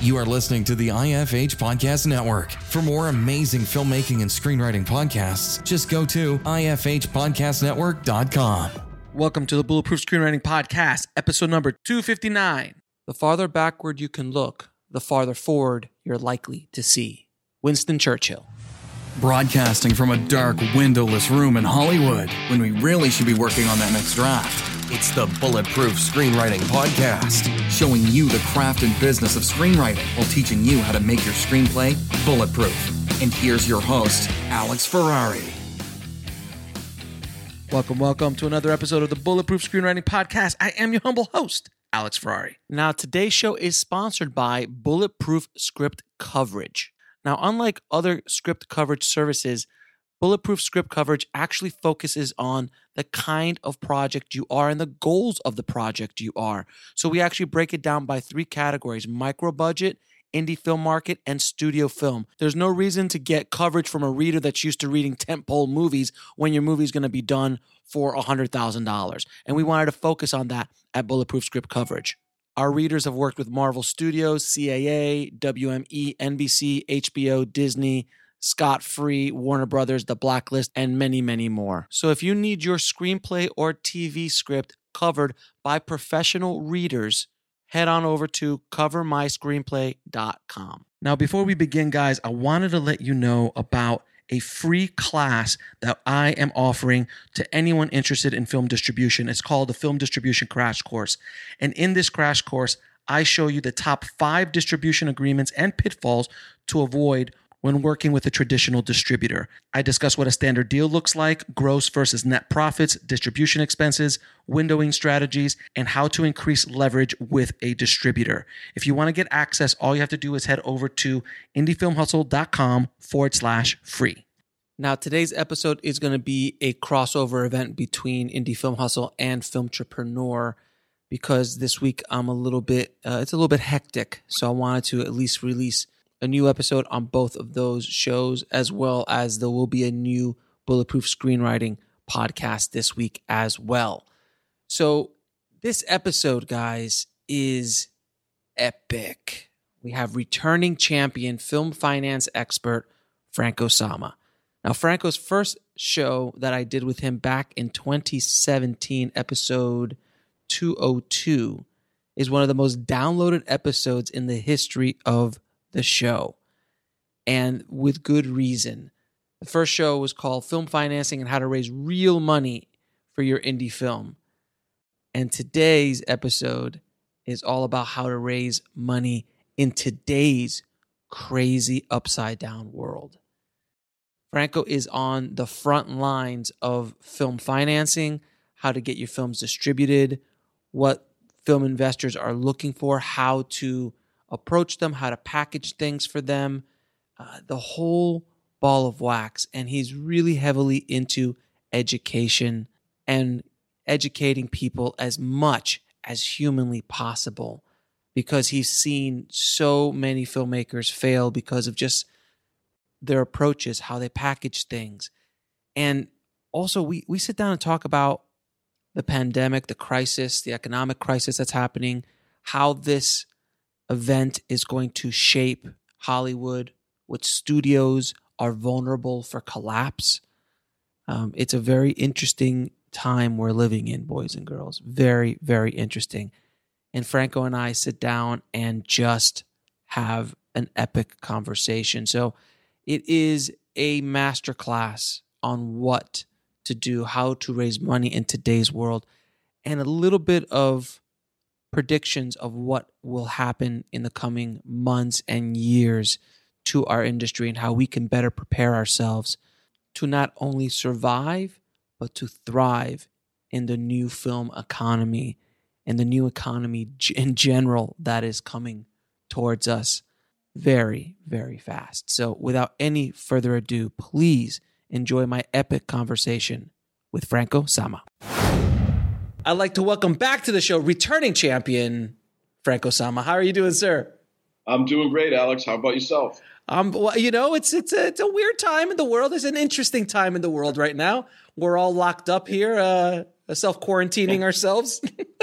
You are listening to the IFH Podcast Network. For more amazing filmmaking and screenwriting podcasts, just go to ifhpodcastnetwork.com. Welcome to the Bulletproof Screenwriting Podcast, episode number 259. The farther backward you can look, the farther forward you're likely to see. Winston Churchill. Broadcasting from a dark, windowless room in Hollywood when we really should be working on that next draft. It's the Bulletproof Screenwriting Podcast, showing you the craft and business of screenwriting while teaching you how to make your screenplay bulletproof. And here's your host, Alex Ferrari. Welcome, welcome to another episode of the Bulletproof Screenwriting Podcast. I am your humble host, Alex Ferrari. Now, today's show is sponsored by Bulletproof Script Coverage. Now, unlike other script coverage services, Bulletproof Script Coverage actually focuses on the kind of project you are and the goals of the project you are. So we actually break it down by three categories micro budget, indie film market, and studio film. There's no reason to get coverage from a reader that's used to reading tentpole movies when your movie is going to be done for $100,000. And we wanted to focus on that at Bulletproof Script Coverage. Our readers have worked with Marvel Studios, CAA, WME, NBC, HBO, Disney, Scott Free, Warner Brothers, The Blacklist, and many, many more. So if you need your screenplay or TV script covered by professional readers, head on over to covermyscreenplay.com. Now, before we begin, guys, I wanted to let you know about a free class that I am offering to anyone interested in film distribution. It's called the Film Distribution Crash Course. And in this crash course, I show you the top five distribution agreements and pitfalls to avoid when working with a traditional distributor. I discuss what a standard deal looks like, gross versus net profits, distribution expenses, windowing strategies, and how to increase leverage with a distributor. If you want to get access, all you have to do is head over to indiefilmhustle.com forward slash free. Now, today's episode is going to be a crossover event between Indie Film Hustle and Filmtrepreneur because this week I'm a little bit, uh, it's a little bit hectic. So I wanted to at least release a new episode on both of those shows, as well as there will be a new Bulletproof Screenwriting podcast this week as well. So, this episode, guys, is epic. We have returning champion film finance expert Franco Sama. Now, Franco's first show that I did with him back in 2017, episode 202, is one of the most downloaded episodes in the history of the show, and with good reason. The first show was called Film Financing and How to Raise Real Money for Your Indie Film. And today's episode is all about how to raise money in today's crazy upside down world. Franco is on the front lines of film financing, how to get your films distributed, what film investors are looking for, how to approach them, how to package things for them, uh, the whole ball of wax. And he's really heavily into education and educating people as much as humanly possible because he's seen so many filmmakers fail because of just their approaches, how they package things. And also, we, we sit down and talk about the pandemic, the crisis, the economic crisis that's happening, how this event is going to shape Hollywood, what studios are vulnerable for collapse. Um, it's a very interesting time we're living in, boys and girls. Very, very interesting. And Franco and I sit down and just have an epic conversation. So it is a masterclass on what to do, how to raise money in today's world, and a little bit of predictions of what will happen in the coming months and years to our industry and how we can better prepare ourselves to not only survive, but to thrive in the new film economy and the new economy in general that is coming towards us very, very fast. So, without any further ado, please enjoy my epic conversation with Franco Sama. I'd like to welcome back to the show returning champion Franco Sama. How are you doing, sir? I'm doing great, Alex. How about yourself? Um, well, you know, it's it's a, it's a weird time in the world. It's an interesting time in the world right now. We're all locked up here, uh, self quarantining ourselves.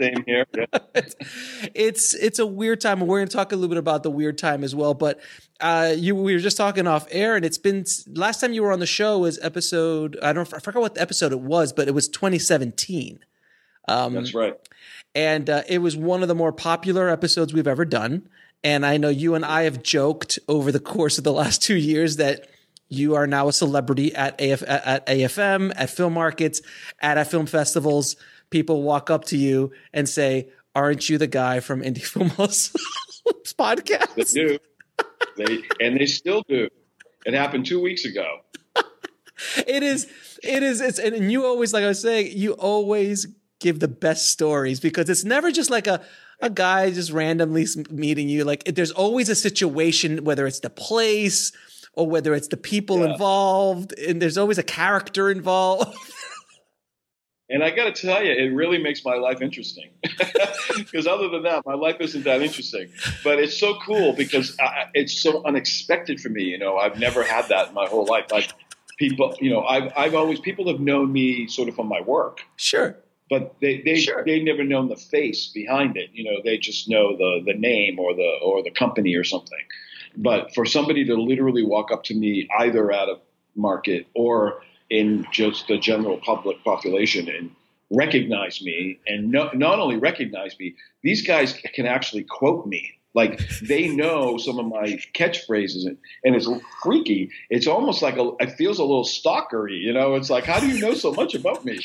Same here. Yeah. it's it's a weird time. We're going to talk a little bit about the weird time as well. But uh, you we were just talking off air, and it's been last time you were on the show was episode. I don't I forgot what episode it was, but it was 2017. Um, That's right. And uh, it was one of the more popular episodes we've ever done. And I know you and I have joked over the course of the last two years that you are now a celebrity at AF, at AFM, at film markets, at, at film festivals. People walk up to you and say, "Aren't you the guy from Indie Film podcast?" They do. They and they still do. It happened two weeks ago. it is. It is. It's and you always, like I was saying, you always give the best stories because it's never just like a a guy just randomly meeting you. Like there's always a situation, whether it's the place or whether it's the people yeah. involved, and there's always a character involved. and I got to tell you, it really makes my life interesting. Because other than that, my life isn't that interesting. But it's so cool because I, it's so unexpected for me. You know, I've never had that in my whole life. Like people, you know, I've I've always people have known me sort of from my work. Sure but they they sure. they never known the face behind it. You know, they just know the the name or the or the company or something. But for somebody to literally walk up to me either at a market or in just the general public population and recognize me and no, not only recognize me, these guys can actually quote me. Like they know some of my catchphrases and, and it's freaky. It's almost like a, it feels a little stalkery, you know, it's like, how do you know so much about me?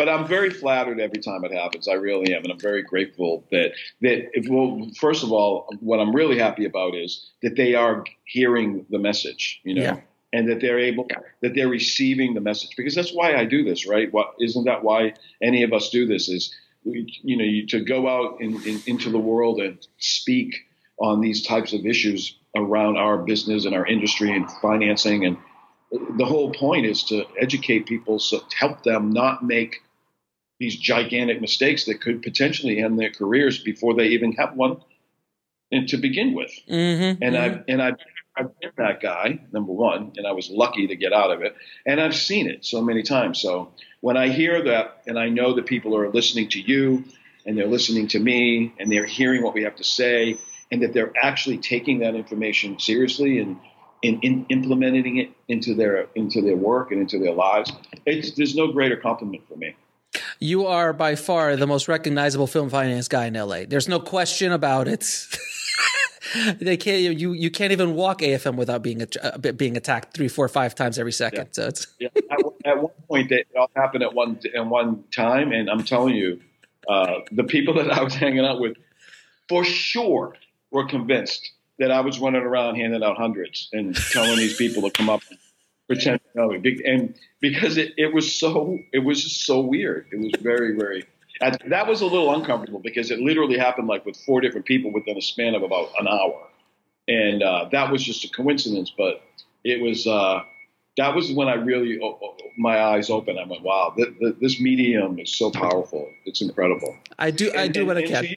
but I'm very flattered every time it happens. I really am, and I'm very grateful that that. If, well, first of all, what I'm really happy about is that they are hearing the message, you know, yeah. And that they're able, that they're receiving the message, because that's why I do this, right? What isn't that why any of us do this? Is you know, you, to go out in, in, into the world and speak on these types of issues around our business and our industry and financing and the whole point is to educate people so to help them not make these gigantic mistakes that could potentially end their careers before they even have one and to begin with. Mm-hmm, and mm-hmm. I've and I've, I've been that guy, number one, and I was lucky to get out of it. And I've seen it so many times. So when I hear that, and I know that people are listening to you, and they're listening to me, and they're hearing what we have to say, and that they're actually taking that information seriously and in, in, implementing it into their into their work and into their lives, it's, there's no greater compliment for me. You are by far the most recognizable film finance guy in LA. There's no question about it. they can't you you can't even walk AFM without being uh, being attacked three, four, five times every second. Yeah. So it's yeah. At, at, one point, it all happened at one at one time, and I'm telling you, uh, the people that I was hanging out with, for sure, were convinced that I was running around handing out hundreds and telling these people to come up and pretend to know me. And because it, it was so, it was just so weird. It was very, very, that was a little uncomfortable because it literally happened like with four different people within a span of about an hour. And uh, that was just a coincidence, but it was, uh, that was when I really, my eyes opened. I went, wow, th- th- this medium is so powerful. It's incredible. I do, I do and, what I can.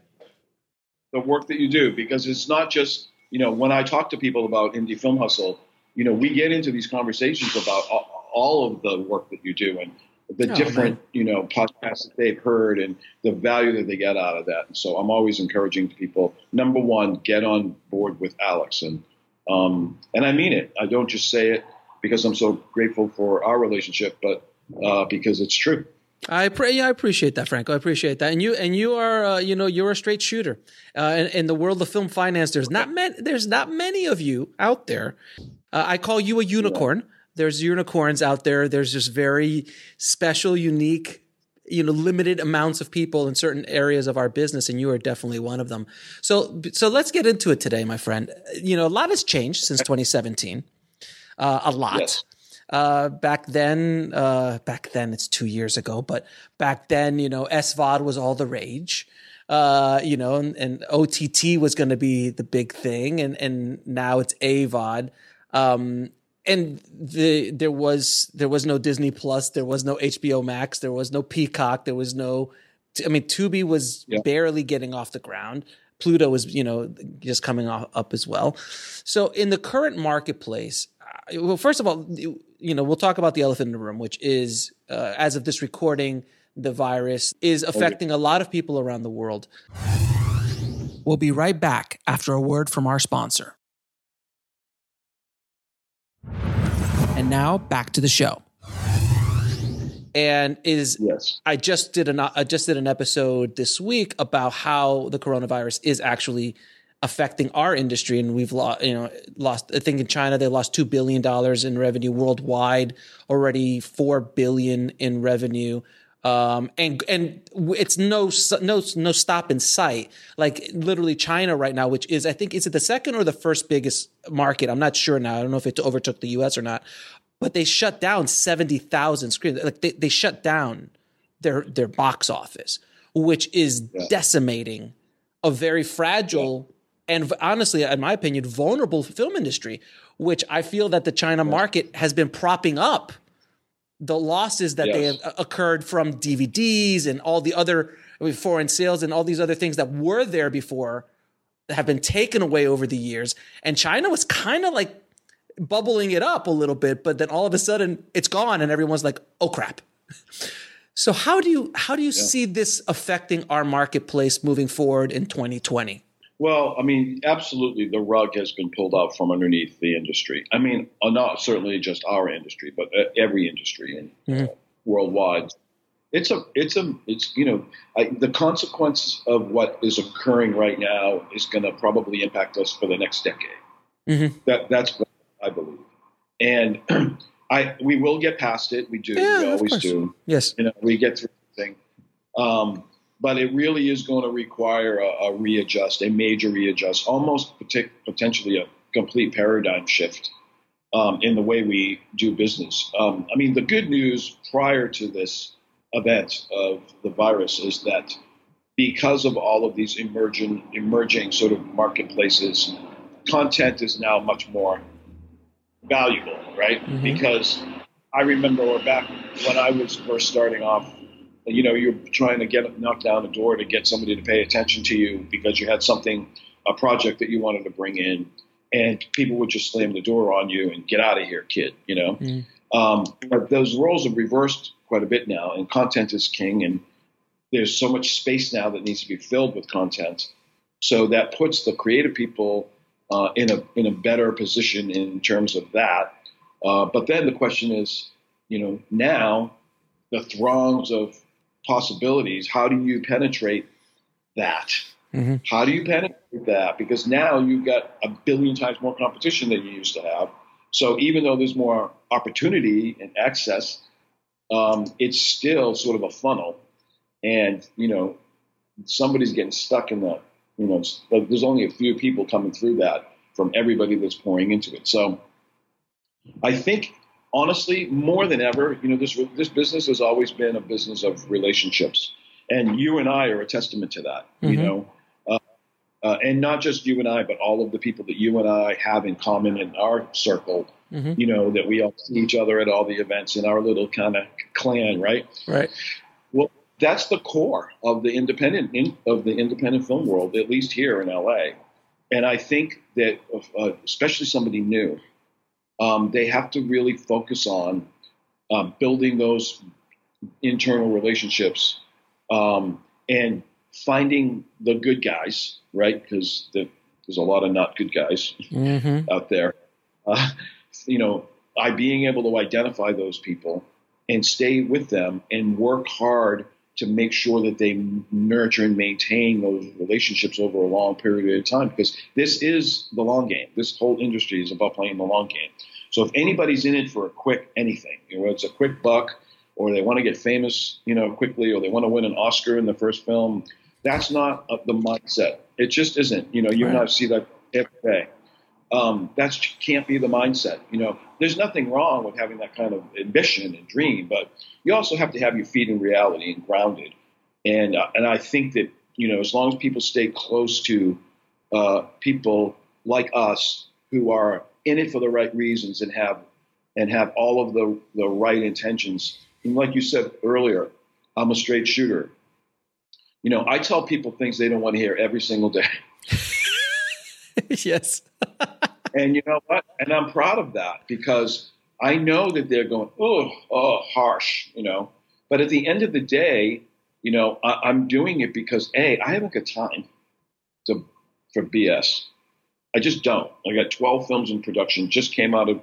The work that you do, because it's not just, you know, when I talk to people about indie film hustle, you know, we get into these conversations about all of the work that you do and the oh, different, man. you know, podcasts that they've heard and the value that they get out of that. And so I'm always encouraging people, number one, get on board with Alex. And, um, and I mean it. I don't just say it because I'm so grateful for our relationship, but uh, because it's true. I pray, yeah, I appreciate that, Franco. I appreciate that, and you and you are, uh, you know, you're a straight shooter. Uh, in, in, the world of film finance, there's not many, there's not many of you out there. Uh, I call you a unicorn. There's unicorns out there. There's just very special, unique, you know, limited amounts of people in certain areas of our business, and you are definitely one of them. So, so let's get into it today, my friend. You know, a lot has changed since 2017. Uh, a lot. Yes. Uh, back then, uh, back then it's two years ago, but back then, you know, SVOD was all the rage. Uh, you know, and, and OTT was going to be the big thing, and and now it's AVOD. Um, and the there was there was no Disney Plus, there was no HBO Max, there was no Peacock, there was no. I mean, Tubi was yeah. barely getting off the ground. Pluto was, you know, just coming off, up as well. So in the current marketplace, well, first of all, you know, we'll talk about the elephant in the room, which is, uh, as of this recording, the virus is affecting a lot of people around the world. We'll be right back after a word from our sponsor. And now back to the show. And is Yes. I just did an I just did an episode this week about how the coronavirus is actually affecting our industry, and we've lost you know lost. I think in China they lost two billion dollars in revenue worldwide, already four billion in revenue. Um, and and it's no no no stop in sight. Like literally, China right now, which is I think is it the second or the first biggest market? I'm not sure now. I don't know if it overtook the U.S. or not, but they shut down seventy thousand screens. Like they, they shut down their their box office, which is Yeah. decimating a very fragile and honestly, in my opinion, vulnerable film industry, which I feel that the China market has been propping up the losses that they Yes. have uh, occurred from DVDs and all the other I mean, foreign sales and all these other things that were there before have been taken away over the years. And China was kind of like bubbling it up a little bit, but then all of a sudden it's gone and everyone's like, oh crap. So how do you how do you see this affecting our marketplace moving forward in 2020? Well, I mean, absolutely, the rug has been pulled out from underneath the industry. I mean, uh, not certainly just our industry, but uh, every industry and uh, worldwide. It's a, it's a, it's you know, I, the consequence of what is occurring right now is going to probably impact us for the next decade. Mhm. That that's what I believe, and I we will get past it. We do, Yeah, we always do Yes. you know, we get through everything. Um, but it really is going to require a, a readjust, a major readjust, almost partic- potentially a complete paradigm shift um, in the way we do business. Um, I mean, the good news prior to this event of the virus is that because of all of these emerging, emerging sort of marketplaces, content is now much more valuable, right? Mhm. Because I remember back when I was first starting off, you know, you're trying to get knock down a door to get somebody to pay attention to you because you had something, a project that you wanted to bring in, and people would just slam the door on you and get out of here, kid. You know, Mhm. um, but those roles have reversed quite a bit now, and content is king, and there's so much space now that needs to be filled with content. So that puts the creative people uh, in a in a better position in terms of that. Uh, but then the question is, you know, now the throngs of possibilities. How do you penetrate that? Mhm. How do you penetrate that? Because now you've got a billion times more competition than you used to have. So even though there's more opportunity and access, um, it's still sort of a funnel, and you know somebody's getting stuck in the You know, there's only a few people coming through that from everybody that's pouring into it. So I think honestly, more than ever, you know, this this business has always been a business of relationships, and you and I are a testament to that. You Mhm. know, uh, uh, and not just you and I, but all of the people that you and I have in common in our circle. Mhm. You know, that we all see each other at all the events in our little kind of clan, right? Right. Well, that's the core of the independent in, of the independent film world, at least here in LA. And I think that, uh, especially somebody new, um, they have to really focus on um, building those internal relationships um, and finding the good guys, right? Because the, there's a lot of not good guys Mm-hmm. out there. Uh, you know, by being able to identify those people and stay with them and work hard to make sure that they nurture and maintain those relationships over a long period of time because this is the long game. This whole industry is about playing the long game. So if anybody's in it for a quick anything, you know, it's a quick buck or they want to get famous, you know, quickly or they want to win an Oscar in the first film, that's not uh, the mindset. It just isn't. You know, you and I Right. see that every day um, that can't be the mindset. You know, there's nothing wrong with having that kind of ambition and dream, but you also have to have your feet in reality and grounded. And uh, and I think that you know, as long as people stay close to uh, people like us who are in it for the right reasons and have and have all of the the right intentions. And like you said earlier, I'm a straight shooter. You know, I tell people things they don't want to hear every single day. yes. And you know what? And I'm proud of that because I know that they're going, oh, oh, harsh, you know. But at the end of the day, you know, I, am doing it because a I haven't got time to for BS. I just don't. I got 12 films in production. Just came out of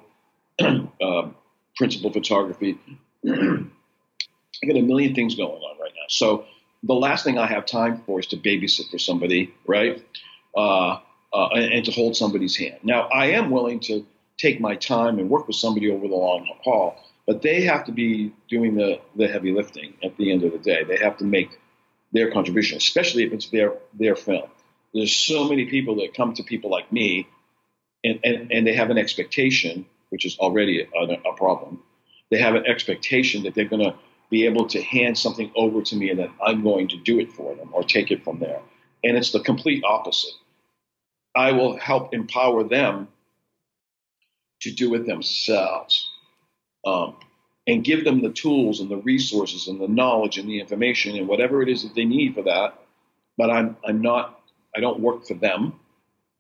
uh, principal photography. I got a million things going on right now. So the last thing I have time for is to babysit for somebody, right? Uh, uh, and, and, to hold somebody's hand. Now, I am willing to take my time and work with somebody over the long haul, but they have to be doing the, the heavy lifting at the end of the day. They have to make their contribution, especially if it's their, their film. There's so many people that come to people like me and, and, and they have an expectation, which is already a, a problem. They have an expectation that they're going to be able to hand something over to me and then I'm going to do it for them or take it from there. And it's the complete opposite. I will help empower them to do it themselves um, and give them the tools and the resources and the knowledge and the information and whatever it is that they need for that. But I'm, I'm not, I don't work for them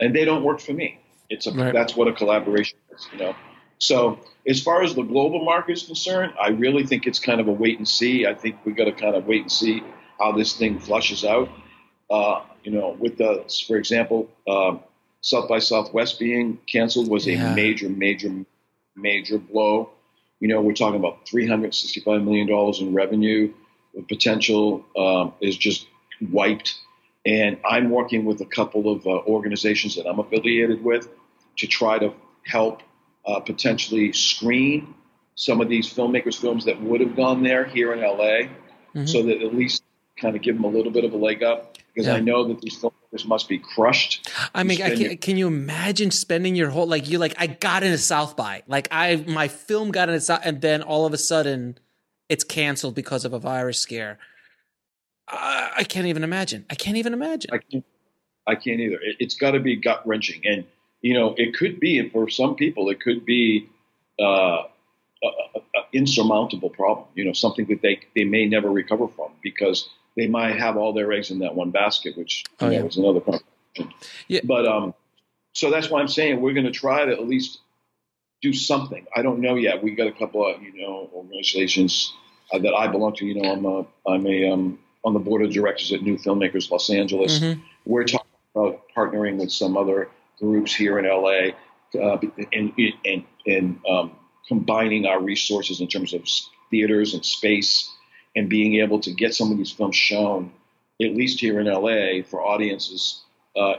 and they don't work for me. It's a, right. that's what a collaboration is, you know. So as far as the global market is concerned, I really think it's kind of a wait and see. I think we've got to kind of wait and see how this thing flushes out. Uh, you know, with the, for example, uh, South by Southwest being canceled was yeah. a major, major, major blow. You know, we're talking about 365 million dollars in revenue. The potential um, is just wiped. And I'm working with a couple of uh, organizations that I'm affiliated with to try to help uh, potentially screen some of these filmmakers' films that would have gone there here in LA, mm-hmm. so that at least kind of give them a little bit of a leg up. Because yeah. I know that these filmmakers must be crushed. I mean, I can, can, you imagine spending your whole like you like I got into South by like I my film got into South, and then all of a sudden it's canceled because of a virus scare. I, I can't even imagine. I can't even imagine. I can't, I can't either. It, it's got to be gut wrenching and you know, it could be, for some people, it could be uh, an insurmountable problem. You know, something that they they may never recover from because they might have all their eggs in that one basket, which oh, yeah. know, is another conversation. Yeah. But um, so that's why I'm saying we're going to try to at least do something. I don't know yet. We got a couple of you know organizations uh, that I belong to. You know, I'm a I'm a um, on the board of directors at New Filmmakers Los Angeles. Mm-hmm. We're talking about partnering with some other groups here in LA uh, and, and, and um, combining our resources in terms of theaters and space and being able to get some of these films shown, at least here in LA, for audiences, uh,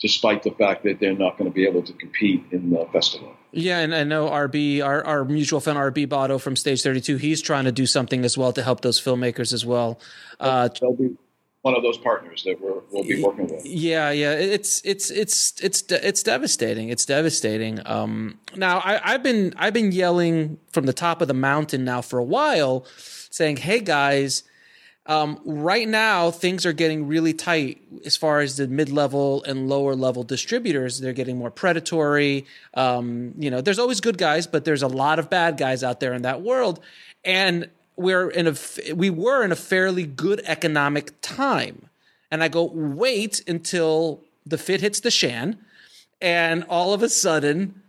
despite the fact that they're not going to be able to compete in the festival. Yeah, and I know RB, our, our mutual friend RB Botto from Stage 32, he's trying to do something as well to help those filmmakers as well. Uh, they'll be one of those partners that we're, we'll be working with. Yeah, yeah, it's it's it's it's it's devastating. It's devastating. Um, now I, I've been I've been yelling from the top of the mountain now for a while, saying, "Hey guys." Um, right now, things are getting really tight as far as the mid-level and lower-level distributors. They're getting more predatory. Um, you know, there's always good guys, but there's a lot of bad guys out there in that world. And we're in a we were in a fairly good economic time and i go wait until the fit hits the shan and all of a sudden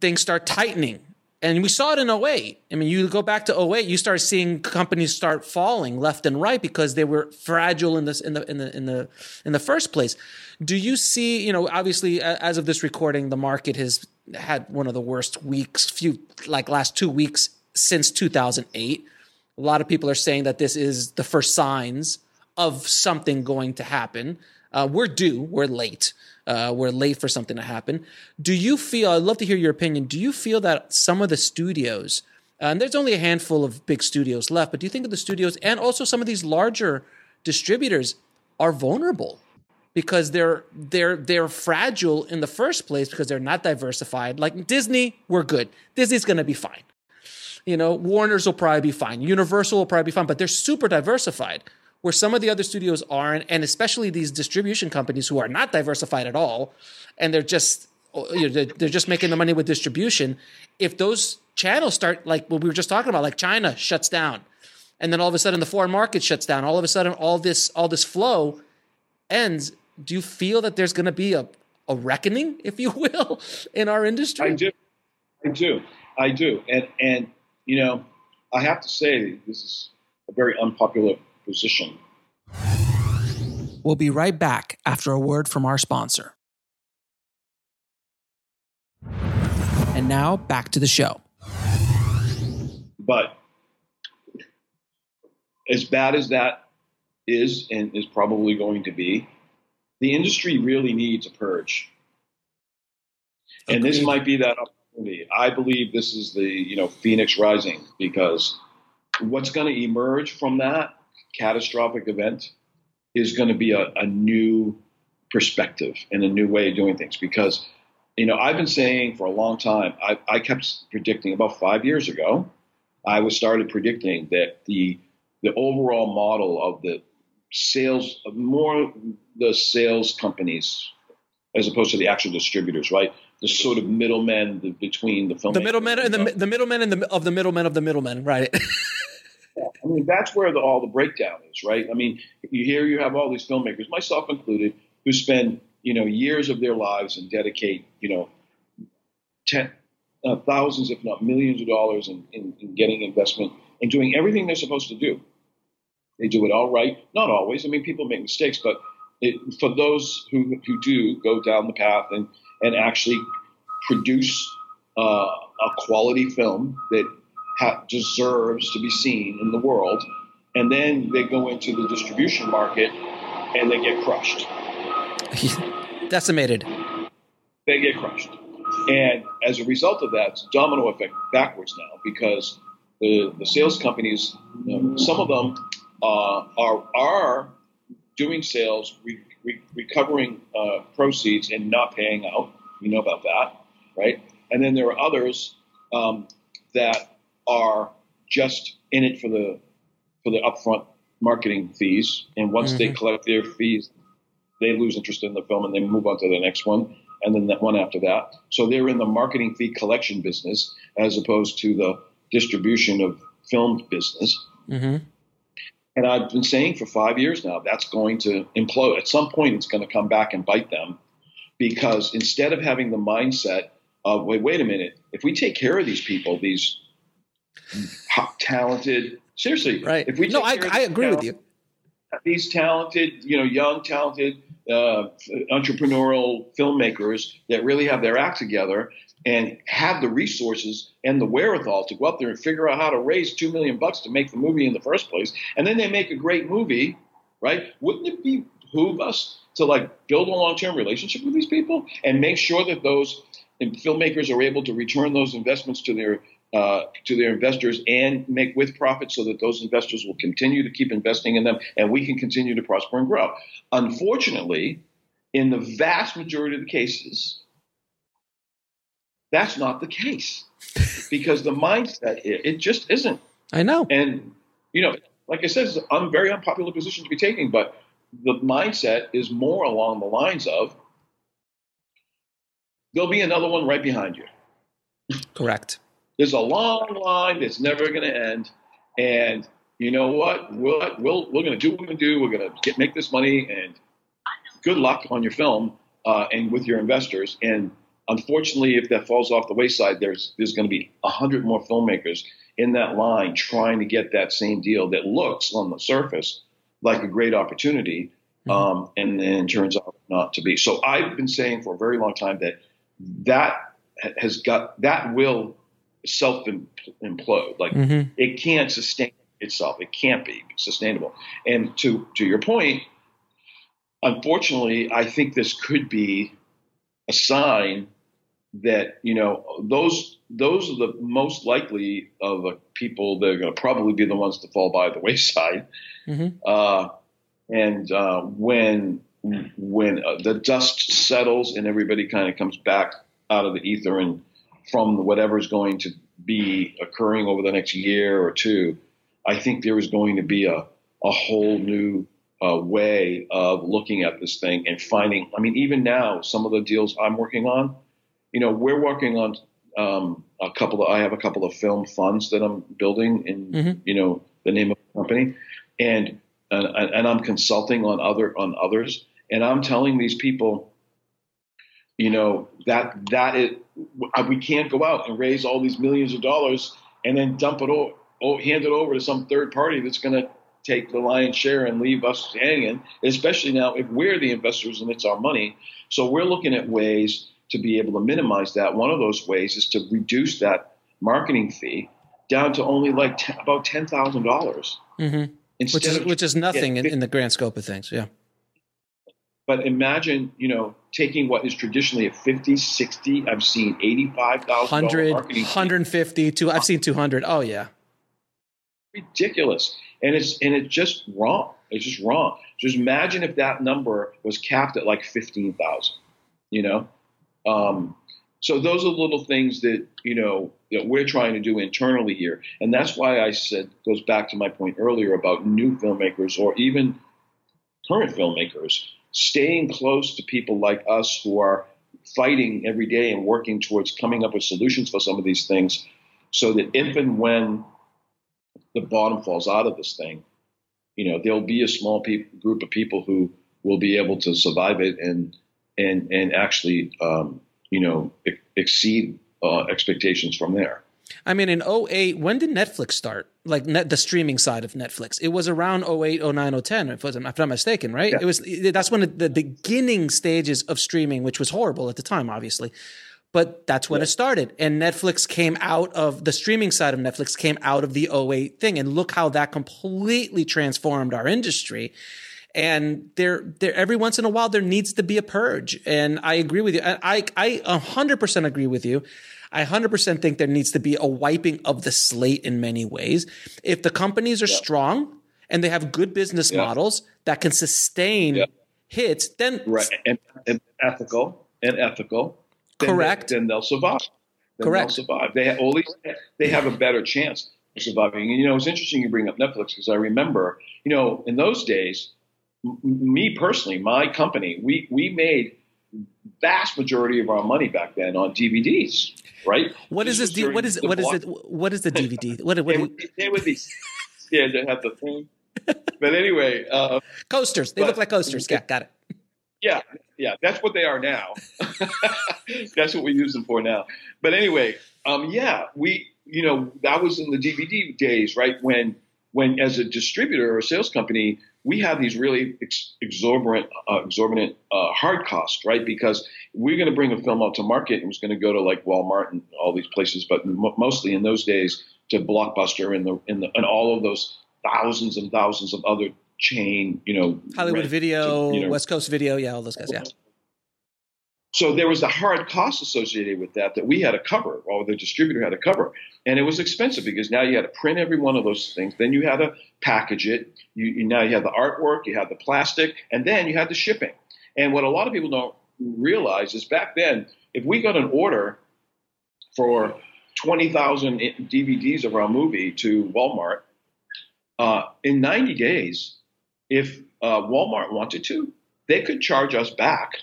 things start tightening and we saw it in 08 i mean you go back to 08 you start seeing companies start falling left and right because they were fragile in this in the in the in the in the first place. Do you see you know obviously as of this recording the market has had one of the worst weeks few like last two weeks since 2008 a lot of people are saying that this is the first signs of something going to happen. Uh, we're due. We're late. Uh, we're late for something to happen. Do you feel? I'd love to hear your opinion. Do you feel that some of the studios, uh, and there's only a handful of big studios left, but do you think of the studios and also some of these larger distributors are vulnerable because they're they're they're fragile in the first place because they're not diversified. Like Disney, we're good. Disney's going to be fine. You know, Warner's will probably be fine. Universal will probably be fine, but they're super diversified. Where some of the other studios aren't, and especially these distribution companies who are not diversified at all, and they're just oh, you know, they're just making the money with distribution. If those channels start like what we were just talking about, like China shuts down, and then all of a sudden the foreign market shuts down, all of a sudden all this all this flow ends. Do you feel that there's going to be a a reckoning, if you will, in our industry? I do, I do, I do, and and you know, I have to say this is a very unpopular position. We'll be right back after a word from our sponsor. And now back to the show. But as bad as that is and is probably going to be, the industry really needs a purge. And this might be that opportunity. I believe this is the, you know, Phoenix rising because what's going to emerge from that catastrophic event is going to be a, a new perspective and a new way of doing things because you know i've been saying for a long time i, I kept predicting about five years ago i was started predicting that the the overall model of the sales more the sales companies as opposed to the actual distributors right the sort of middlemen the, between the film The middlemen and the, the middlemen and the of the middlemen of the middlemen, right? Mean, that's where the, all the breakdown is, right? I mean, you hear you have all these filmmakers, myself included, who spend you know years of their lives and dedicate you know ten, uh, thousands, if not millions, of dollars in, in, in getting investment and doing everything they're supposed to do. They do it all right, not always. I mean, people make mistakes, but it, for those who who do go down the path and and actually produce uh, a quality film that ha- deserves to be seen in the world, and then they go into the distribution market and they get crushed. Decimated. They get crushed, and as a result of that, it's a domino effect backwards now because the the sales companies, you know, some of them uh, are are doing sales, re- re- recovering uh, proceeds, and not paying out. You know about that, right? And then there are others um, that are just in it for the for the upfront marketing fees, and once they collect their fees, they lose interest in the film and they move on to the next one, and then that one after that. So they're in the marketing fee collection business as opposed to the distribution of film business. hmm And I've been saying for five years now that's going to implode. At some point, it's going to come back and bite them because instead of having the mindset of, wait, wait a minute, if we take care of these people, these talented, seriously, Right. If we no, I, I agree with you. These talented, you know, young, talented uh, entrepreneurial filmmakers that really have their act together and have the resources and the wherewithal to go up there and figure out how to raise two million bucks to make the movie in the first place, and then they make a great movie, right? Wouldn't it be behoove us to like build a long-term relationship with these people and make sure that those filmmakers are able to return those investments to their uh, to their investors and make with profit so that those investors will continue to keep investing in them and we can continue to prosper and grow. Unfortunately, in the vast majority of the cases, that's not the case because the mindset, it, it just isn't. I know. And, you know, like I said, it's a very unpopular position to be taking, but the mindset is more along the lines of there'll be another one right behind you. Correct. There's a long line that's never going to end. And you know what? We'll, we'll, we're going to do what we're going to do. We're going to get, make this money and good luck on your film uh, and with your investors. And unfortunately, if that falls off the wayside, there's, there's going to be a hundred more filmmakers in that line trying to get that same deal that looks on the surface like a great opportunity. Um, and then turns out not to be. So I've been saying for a very long time that that has got, that will self implode. Like Mhm. it can't sustain itself. It can't be sustainable. And to to your point, unfortunately, I think this could be a sign that you know those those are the most likely of the people that are going to probably be the ones to fall by the wayside. Mhm. Uh, and uh, when when uh, the dust settles and everybody kind of comes back out of the ether and from whatever's going to be occurring over the next year or two, I think there is going to be a, a whole new uh, way of looking at this thing and finding. I mean, even now, some of the deals I'm working on, you know, we're working on um, a couple of. I have a couple of film funds that I'm building in, Mhm. you know, the name of the company, and and, and I'm consulting on other on others, and I'm telling these people, you know, that that it we can't go out and raise all these millions of dollars and then dump it all hand it over to some third party that's going to take the lion's share and leave us hanging, especially now if we're the investors and it's our money. So we're looking at ways to be able to minimize that. One of those ways is to reduce that marketing fee down to only like t- about ten thousand dollars, mm-hmm. which is which is nothing in, in the grand scope of things. Yeah. But imagine, you know, taking what is traditionally a 50, 60, I've seen $85,000 100, 150, to, I've seen 200. Oh yeah. Ridiculous. And it's, and it's just wrong. It's just wrong. Just imagine if that number was capped at like 15,000, you know? Um, so those are little things that, you know, that we're trying to do internally here. And that's why I said, goes back to my point earlier about new filmmakers or even current filmmakers staying close to people like us who are fighting every day and working towards coming up with solutions for some of these things so that if and when the bottom falls out of this thing, you know, there'll be a small pe- group of people who will be able to survive it and and and actually, um, you know, e- exceed uh, expectations from there. I mean, in 08, when did Netflix start? Like net, the streaming side of Netflix. It was around 08, 09, 010, if, I'm not mistaken, right? Yeah. It was that's when the beginning stages of streaming, which was horrible at the time, obviously. But that's when yeah. it started. And Netflix came out of the streaming side of Netflix came out of the 08 thing. And look how that completely transformed our industry. And there, there, every once in a while, there needs to be a purge. And I agree with you. I, I, 100% agree with you. I 100% think there needs to be a wiping of the slate in many ways. If the companies are strong and they have good business models that can sustain hits, then right and, and, ethical and ethical. Correct. Then, they, then they'll survive. Then Correct. They'll survive. They have, at least they have a better chance of surviving. And you know, it's interesting you bring up Netflix because I remember, you know, in those days, m- me personally, my company, we we made vast majority of our money back then on DVDs right? What is this? D- what is what is it? What is the DVD? What, what, they, would, they would be scared to have the thing. But anyway, uh, coasters. They but, look like coasters. Yeah, got it. Yeah, yeah, that's what they are now. that's what we use them for now. But anyway, um, yeah, we, you know, that was in the DVD days, right? When, when as a distributor or a sales company, we have these really ex- exorbitant, uh, exorbitant uh, hard costs, right? Because we're going to bring a film out to market and it's going to go to like Walmart and all these places, but m- mostly in those days to Blockbuster and the, and the and all of those thousands and thousands of other chain, you know, Hollywood Video, to, you know, West Coast Video, yeah, all those guys, yeah. So there was the hard cost associated with that that we had to cover, or the distributor had to cover, and it was expensive because now you had to print every one of those things. Then you had to package it. You, you now you had the artwork, you had the plastic, and then you had the shipping. And what a lot of people don't realize is back then, if we got an order for 20,000 DVDs of our movie to Walmart, uh, in 90 days, if uh, Walmart wanted to, they could charge us back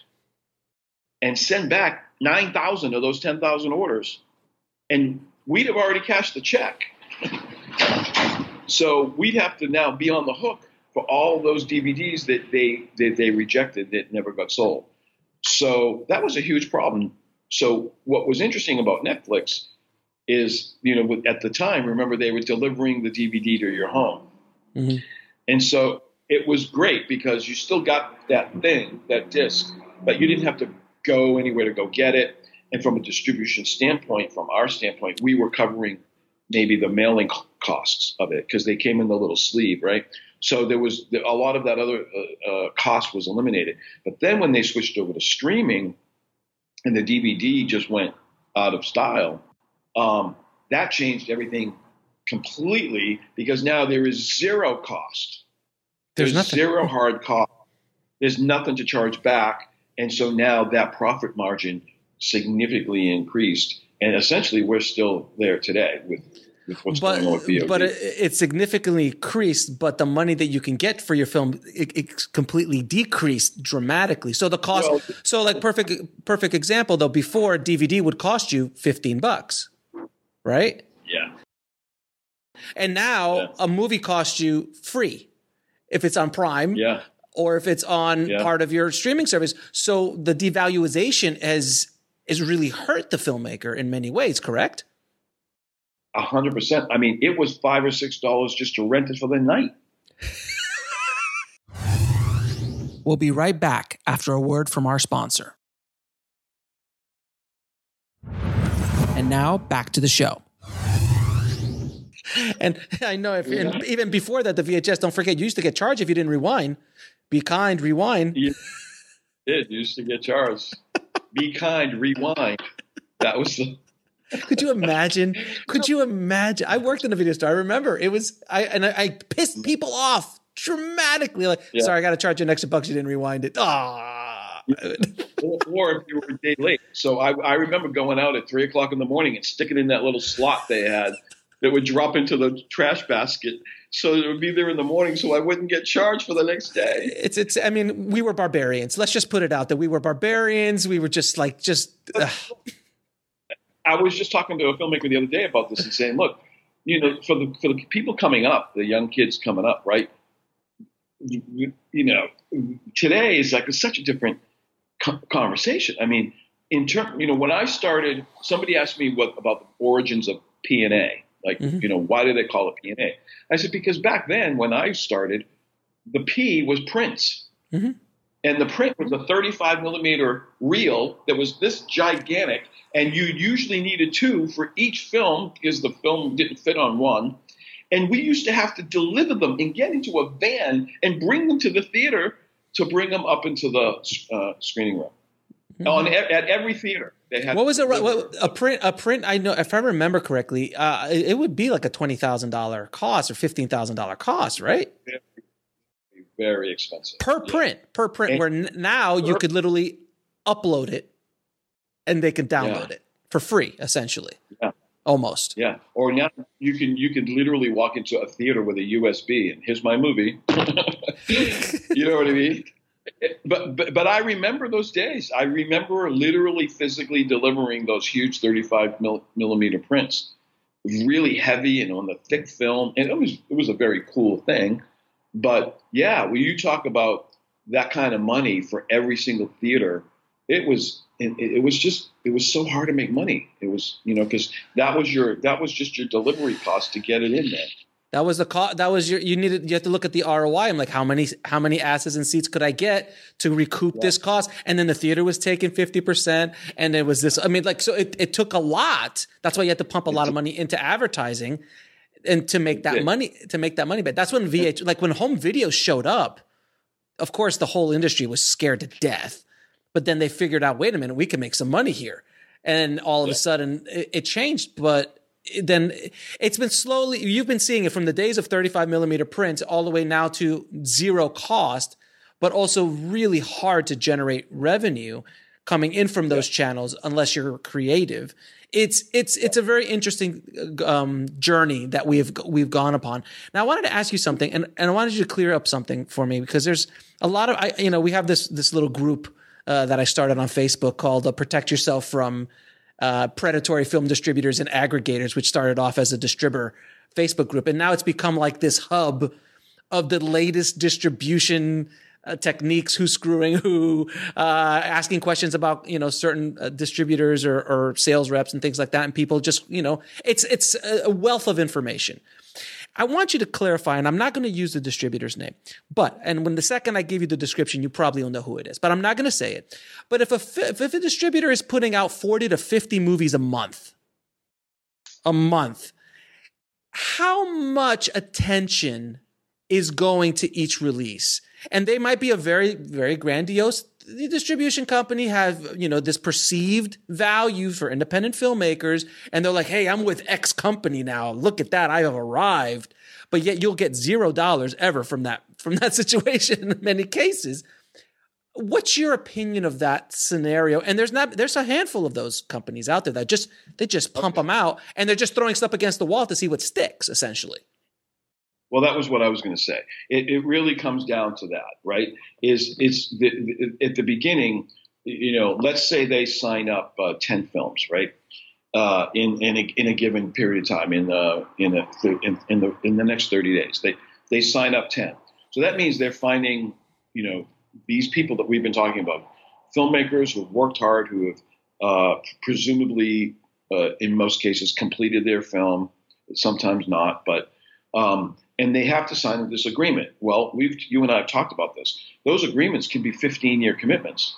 and send back 9,000 of those 10,000 orders. And we'd have already cashed the check. so we'd have to now be on the hook for all those DVDs that they, that they rejected that never got sold. So that was a huge problem. So what was interesting about Netflix is, you know, at the time, remember they were delivering the DVD to your home. Mm-hmm. And so it was great because you still got that thing, that disc, but you didn't have to go anywhere to go get it. And from a distribution standpoint, from our standpoint, we were covering maybe the mailing costs of it because they came in the little sleeve, right? So there was a lot of that other uh, uh, cost was eliminated. But then when they switched over to streaming, and the DVD just went out of style, um, that changed everything completely because now there is zero cost. There's, There's zero hard cost. There's nothing to charge back and so now that profit margin significantly increased. And essentially, we're still there today with, with what's but, going on with VOD. But it, it, significantly increased, but the money that you can get for your film it, it completely decreased dramatically. So the cost, well, so like perfect perfect example though, before DVD would cost you fifteen bucks, right? Yeah. And now yeah. a movie costs you free if it's on Prime. Yeah or if it's on yeah. part of your streaming service. So the devaluation has has really hurt the filmmaker in many ways, correct? A hundred percent. I mean, it was five or six dollars just to rent it for the night. We'll be right back after a word from our sponsor. And now back to the show. And I know if and even before that, the VHS, don't forget, you used to get charged if you didn't rewind. Be kind, rewind. You did. You used to get charged. Be kind, rewind. That was the. Could you imagine? Could you imagine? I worked in a video store. I remember it was I and I, I pissed people off dramatically. Like, Yeah. sorry, I got to charge you an extra bucks. You didn't rewind it. Ah, or, or if you were a day late. So I, I remember going out at three o'clock in the morning and sticking in that little slot they had that would drop into the trash basket. So it would be there in the morning, so I wouldn't get charged for the next day. it's it's. I mean, we were barbarians. Let's just put it out that we were barbarians. We were just like just. ugh. I was just talking to a filmmaker the other day about this and saying, look, you know, for the for the people coming up, the young kids coming up, right? You, you know, today is like such a different conversation. I mean, in term, you know, when I started, somebody asked me what about the origins of P and A. Like, Mhm. you know, why do they call it P and A? I said because back then, when I started, the P was prints. Mhm. And the print was a 35 millimeter reel that was this gigantic, and you usually needed two for each film because the film didn't fit on one. And we used to have to deliver them and get into a van and bring them to the theater to bring them up into the uh, screening room. On e- at every theater, they had. What was it? What, a print? A print? I know if I remember correctly, uh, it, it would be like a twenty thousand dollar cost or fifteen thousand dollar cost, right? Very expensive Per Yeah. print, per print. And- where n- now you could literally upload it, and they can download Yeah. it for free, essentially. Yeah. Almost. Yeah, or now you can you can literally walk into a theater with a USB and here's my movie. you know what I mean? But, but but I remember those days. I remember literally physically delivering those huge 35 mil, millimeter prints, really heavy and on the thick film, and it was it was a very cool thing. But yeah, when you talk about that kind of money for every single theater, it was it, it was just it was so hard to make money. It was you know because that was your that was just your delivery cost to get it in there. That was the cost. That was your. You needed. You have to look at the ROI. I'm like, how many how many asses and seats could I get to recoup this cost? And then the theater was taking fifty percent, and it was this. I mean, like, so it, it took a lot. That's why you had to pump a lot of money into advertising, and to make that money to make that money back. That's when VH like when home video showed up. Of course, the whole industry was scared to death, but then they figured out, wait a minute, we can make some money here, and all of a sudden it, it changed. But then it's been slowly you've been seeing it from the days of 35 millimeter prints all the way now to zero cost but also really hard to generate revenue coming in from those channels unless you're creative. It's it's it's a very interesting um, journey that we've we've gone upon. Now i wanted to ask you something and, and i wanted you to clear up something for me because there's a lot of I, you know we have this this little group uh, that i started on facebook called uh, protect yourself from uh, predatory film distributors and aggregators, which started off as a distributor Facebook group, and now it's become like this hub of the latest distribution uh, techniques, who's screwing who, uh, asking questions about you know certain uh, distributors or, or sales reps and things like that, and people just you know it's it's a wealth of information. I want you to clarify, and I'm not going to use the distributor's name, but and when the second I give you the description, you probably will know who it is, but I'm not going to say it. But if a fi- if a distributor is putting out 40 to 50 movies a month, a month, how much attention is going to each release? And they might be a very very grandiose the distribution company have you know this perceived value for independent filmmakers and they're like hey i'm with x company now. Look at that. I have arrived. But yet you'll get zero dollars ever from that from that situation in many cases. What's your opinion of that scenario? And there's not there's a handful of those companies out there that just they just pump them out and they're just throwing stuff against the wall to see what sticks essentially Well, that was what I was going to say. It, it really comes down to that, right? Is it's the, the, at the beginning, you know, let's say they sign up uh, ten films, right? Uh, in in a, in a given period of time, in the in a, in, in the in the next thirty days, they they sign up ten. So that means they're finding, you know, these people that we've been talking about, filmmakers who have worked hard, who have uh, presumably, uh, in most cases, completed their film sometimes not, but um, and they have to sign this agreement. Well, we've you and I have talked about this. Those agreements can be 15 year commitments.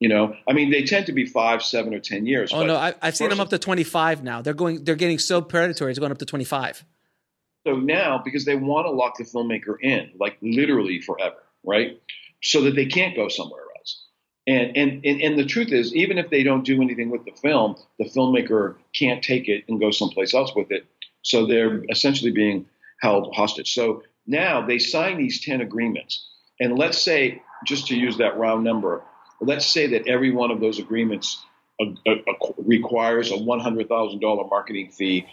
You know, I mean, they tend to be five, seven, or 10 years. Oh no, I, have seen them up to 25 now. They're going, they're getting so predatory. It's going up to 25. So now, because they want to lock the filmmaker in, like literally forever, right? So that they can't go somewhere else. And, and, and, and the truth is, even if they don't do anything with the film, the filmmaker can't take it and go someplace else with it. So they're essentially being held hostage. So now they sign these 10 agreements. And let's say, just to use that round number, let's say that every one of those agreements uh, uh, requires a $100,000 marketing fee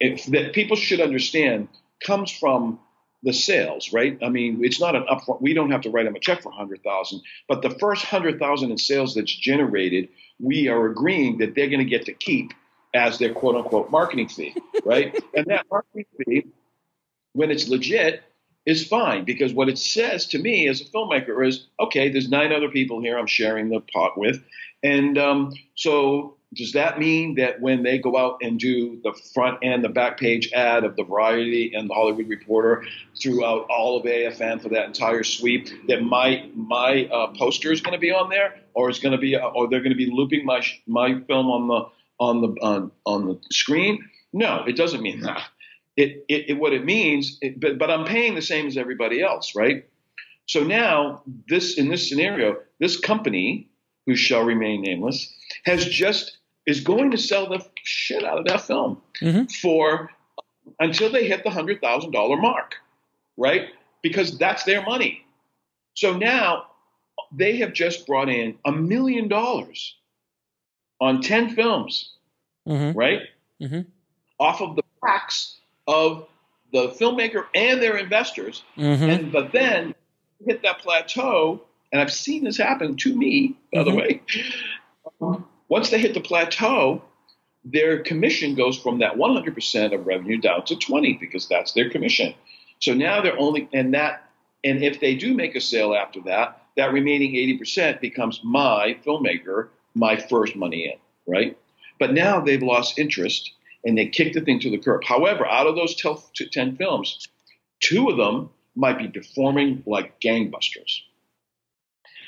if, that people should understand comes from the sales, right? I mean, it's not an upfront. We don't have to write them a check for hundred thousand, but the first hundred thousand in sales that's generated, we are agreeing that they're going to get to keep as their quote unquote marketing fee, right? and that marketing fee, when it's legit, is fine because what it says to me as a filmmaker is, okay, there's nine other people here I'm sharing the pot with, and um, so does that mean that when they go out and do the front and the back page ad of the Variety and the Hollywood Reporter throughout all of AFM for that entire sweep, that my my uh, poster is going to be on there, or is going to be, or they're going to be looping my my film on the on the on, on the screen? No, it doesn't mean that. It, it, it what it means, it, but but I'm paying the same as everybody else, right? So now this in this scenario, this company who shall remain nameless has just is going to sell the shit out of that film mm-hmm. for until they hit the hundred thousand dollar mark, right? Because that's their money. So now they have just brought in a million dollars on ten films, mm-hmm. right? Mm-hmm. Off of the backs of the filmmaker and their investors, mm-hmm. and but then hit that plateau. And I've seen this happen to me, by the mm-hmm. way. Once they hit the plateau, their commission goes from that 100% of revenue down to 20 because that's their commission. So now they're only and that and if they do make a sale after that, that remaining 80% becomes my filmmaker, my first money in, right? But now they've lost interest and they kick the thing to the curb. However, out of those 10 films, two of them might be performing like gangbusters.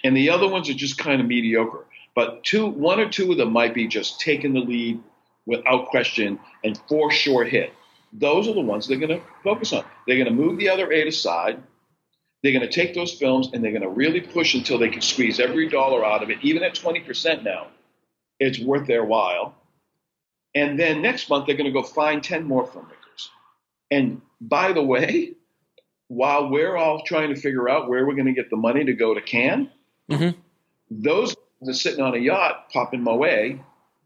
And the other ones are just kind of mediocre. But two, one or two of them might be just taking the lead without question and for sure hit. Those are the ones they're going to focus on. They're going to move the other eight aside. They're going to take those films and they're going to really push until they can squeeze every dollar out of it, even at 20% now. It's worth their while. And then next month, they're going to go find 10 more filmmakers. And by the way, while we're all trying to figure out where we're going to get the money to go to Cannes, mm-hmm. those are sitting on a yacht popping my way.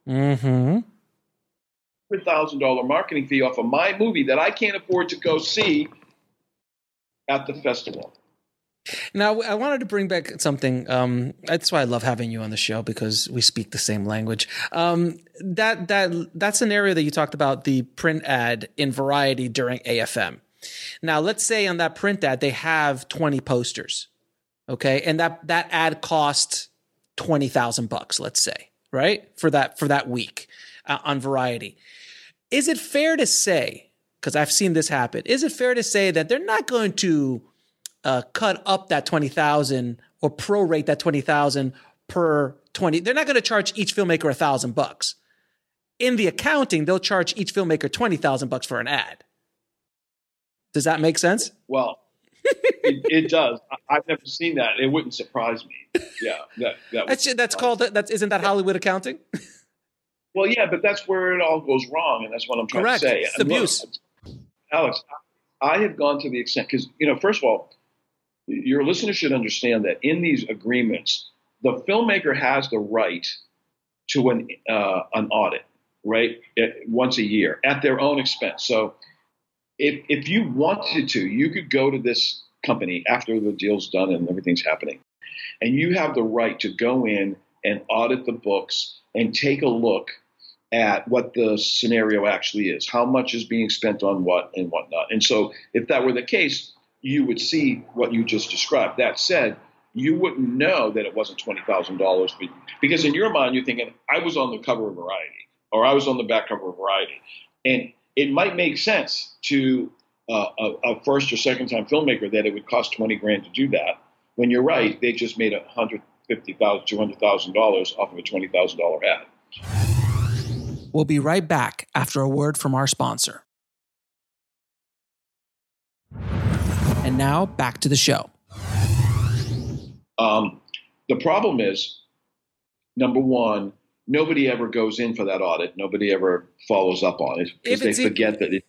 Mm-hmm. Thousand dollar marketing fee off of my movie that I can't afford to go see at the festival. Now, I wanted to bring back something. Um, that's why I love having you on the show because we speak the same language. Um, that that that scenario that you talked about, the print ad in Variety during AFM. Now, let's say on that print ad they have twenty posters, okay, and that that ad cost 20,000 bucks, let's say, right? For that for that week uh, on Variety. Is it fair to say because I've seen this happen. Is it fair to say that they're not going to uh, cut up that 20,000 or prorate that 20,000 per 20? They're not going to charge each filmmaker a thousand bucks. In the accounting, they'll charge each filmmaker 20,000 bucks for an ad. Does that make sense? Well, it, it, does. I've never seen that. It wouldn't surprise me. Yeah, that, that that's that's called that's isn't that Hollywood accounting? well, yeah, but that's where it all goes wrong, and that's what I'm trying Correct. to say. It's abuse. Look, Alex, I have gone to the extent because you know, first of all, your listeners should understand that in these agreements, the filmmaker has the right to an uh, an audit, right, once a year at their own expense. So if if you wanted to, you could go to this company after the deal's done and everything's happening, and you have the right to go in and audit the books and take a look at what the scenario actually is, how much is being spent on what and whatnot. And so, if that were the case, you would see what you just described. That said, you wouldn't know that it wasn't twenty thousand dollars because in your mind you're thinking, I was on the cover of Variety or I was on the back cover of Variety, and it might make sense to uh, a, a, first or second time filmmaker that it would cost 20 grand to do that. When you're right, they just made a hundred fifty thousand, two hundred thousand dollars off of a twenty thousand dollar ad. We'll be right back after a word from our sponsor. And now back to the show. Um, the problem is, number one, nobody ever goes in for that audit. Nobody ever follows up on it because they forget that it.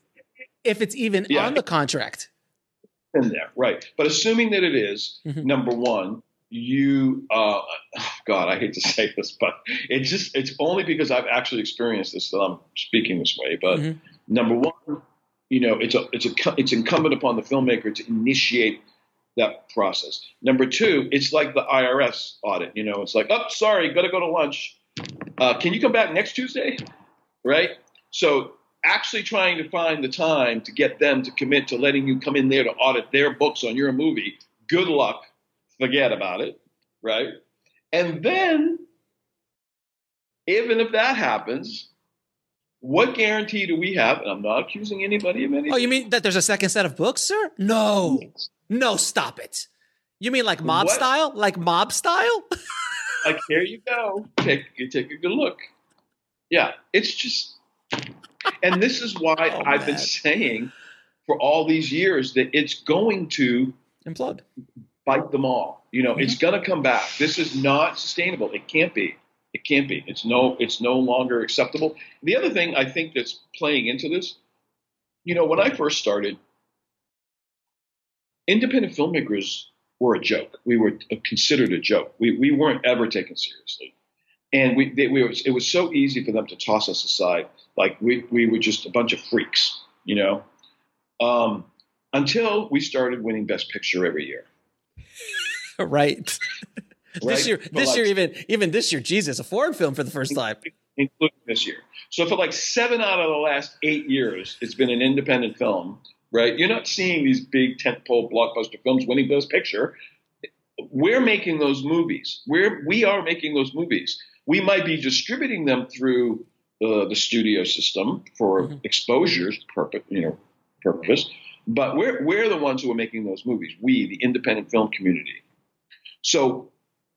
If it's even yeah, on the contract. In there, right? But assuming that it is, mm-hmm. number one, you uh, god i hate to say this but it's just it's only because i've actually experienced this that i'm speaking this way but mm-hmm. number one you know it's a it's a it's incumbent upon the filmmaker to initiate that process. Number two it's like the irs audit you know it's like oh sorry gotta go to lunch. Uh, can you come back next tuesday? Right? So actually trying to find the time to get them to commit to letting you come in there to audit their books on your movie good luck forget about it, right? And then, even if that happens, what guarantee do we have? And I'm not accusing anybody of anything. Oh, you mean that there's a second set of books, sir? No, no, stop it. You mean like mob what? style? Like mob style? like here you go. Take you take a good look. Yeah, it's just, and this is why oh, I've man. been saying for all these years that it's going to implode bite them all. You know, mm-hmm. it's going to come back. This is not sustainable. It can't be. It can't be. It's no. It's no longer acceptable. The other thing I think that's playing into this, you know, when I first started, independent filmmakers were a joke. We were considered a joke. We we weren't ever taken seriously, and we, they, we were, it was so easy for them to toss us aside, like we we were just a bunch of freaks, you know. Um, until we started winning Best Picture every year right. This year, this like, year, even even this year, Jesus, a foreign film for the first time, including this year. So for like seven out of the last eight years, it's been an independent film, right? You're not seeing these big tentpole blockbuster films winning Best Picture. We're making those movies. We're we are making those movies. We might be distributing them through uh, the studio system for mm-hmm. exposure's purpose, you know, purpose. But we're we're the ones who are making those movies. We, the independent film community. So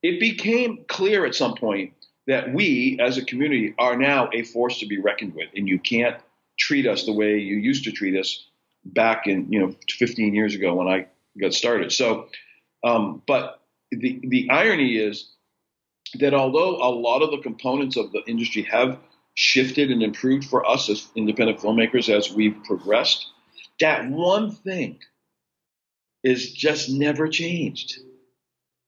it became clear at some point that we as a community are now a force to be reckoned with, and you can't treat us the way you used to treat us back in you know 15 years ago when I got started. So, um, but the the irony is that although a lot of the components of the industry have shifted and improved for us as independent filmmakers as we've progressed, that one thing is just never changed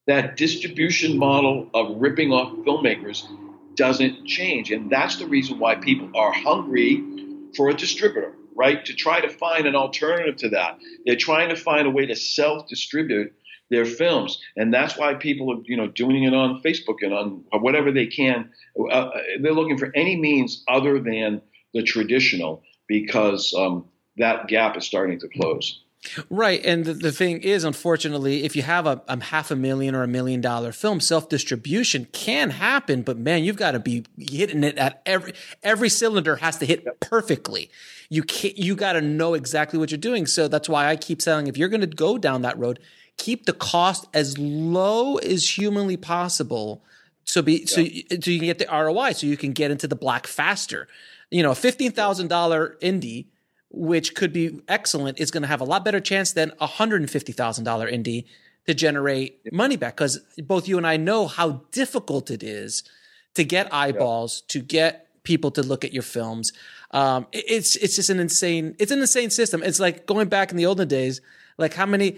that distribution model of ripping off filmmakers doesn't change. And that's the reason why people are hungry for a distributor, right? To try to find an alternative to that. They're trying to find a way to self distribute their films. And that's why people are, you know, doing it on Facebook and on whatever they can. Uh, they're looking for any means other than the traditional because um, that gap is starting to close. Right. And the, the, thing is, unfortunately, if you have a, a, half a million or a million dollar film, self distribution can happen, but man, you've got to be hitting it at every, every cylinder has to hit perfectly. You can't, you got to know exactly what you're doing. So that's why I keep saying if you're going to go down that road, keep the cost as low as humanly possible. So be, yeah. so, so you can get the ROI, so you can get into the black faster. You know, a $15,000 indie which could be excellent, is going to have a lot better chance than a $150,000 indie to generate money back. Because both you and I know how difficult it is to get eyeballs, yeah. to get people to look at your films. Um, it's it's just an insane it's an insane system. It's like going back in the olden days. Like how many?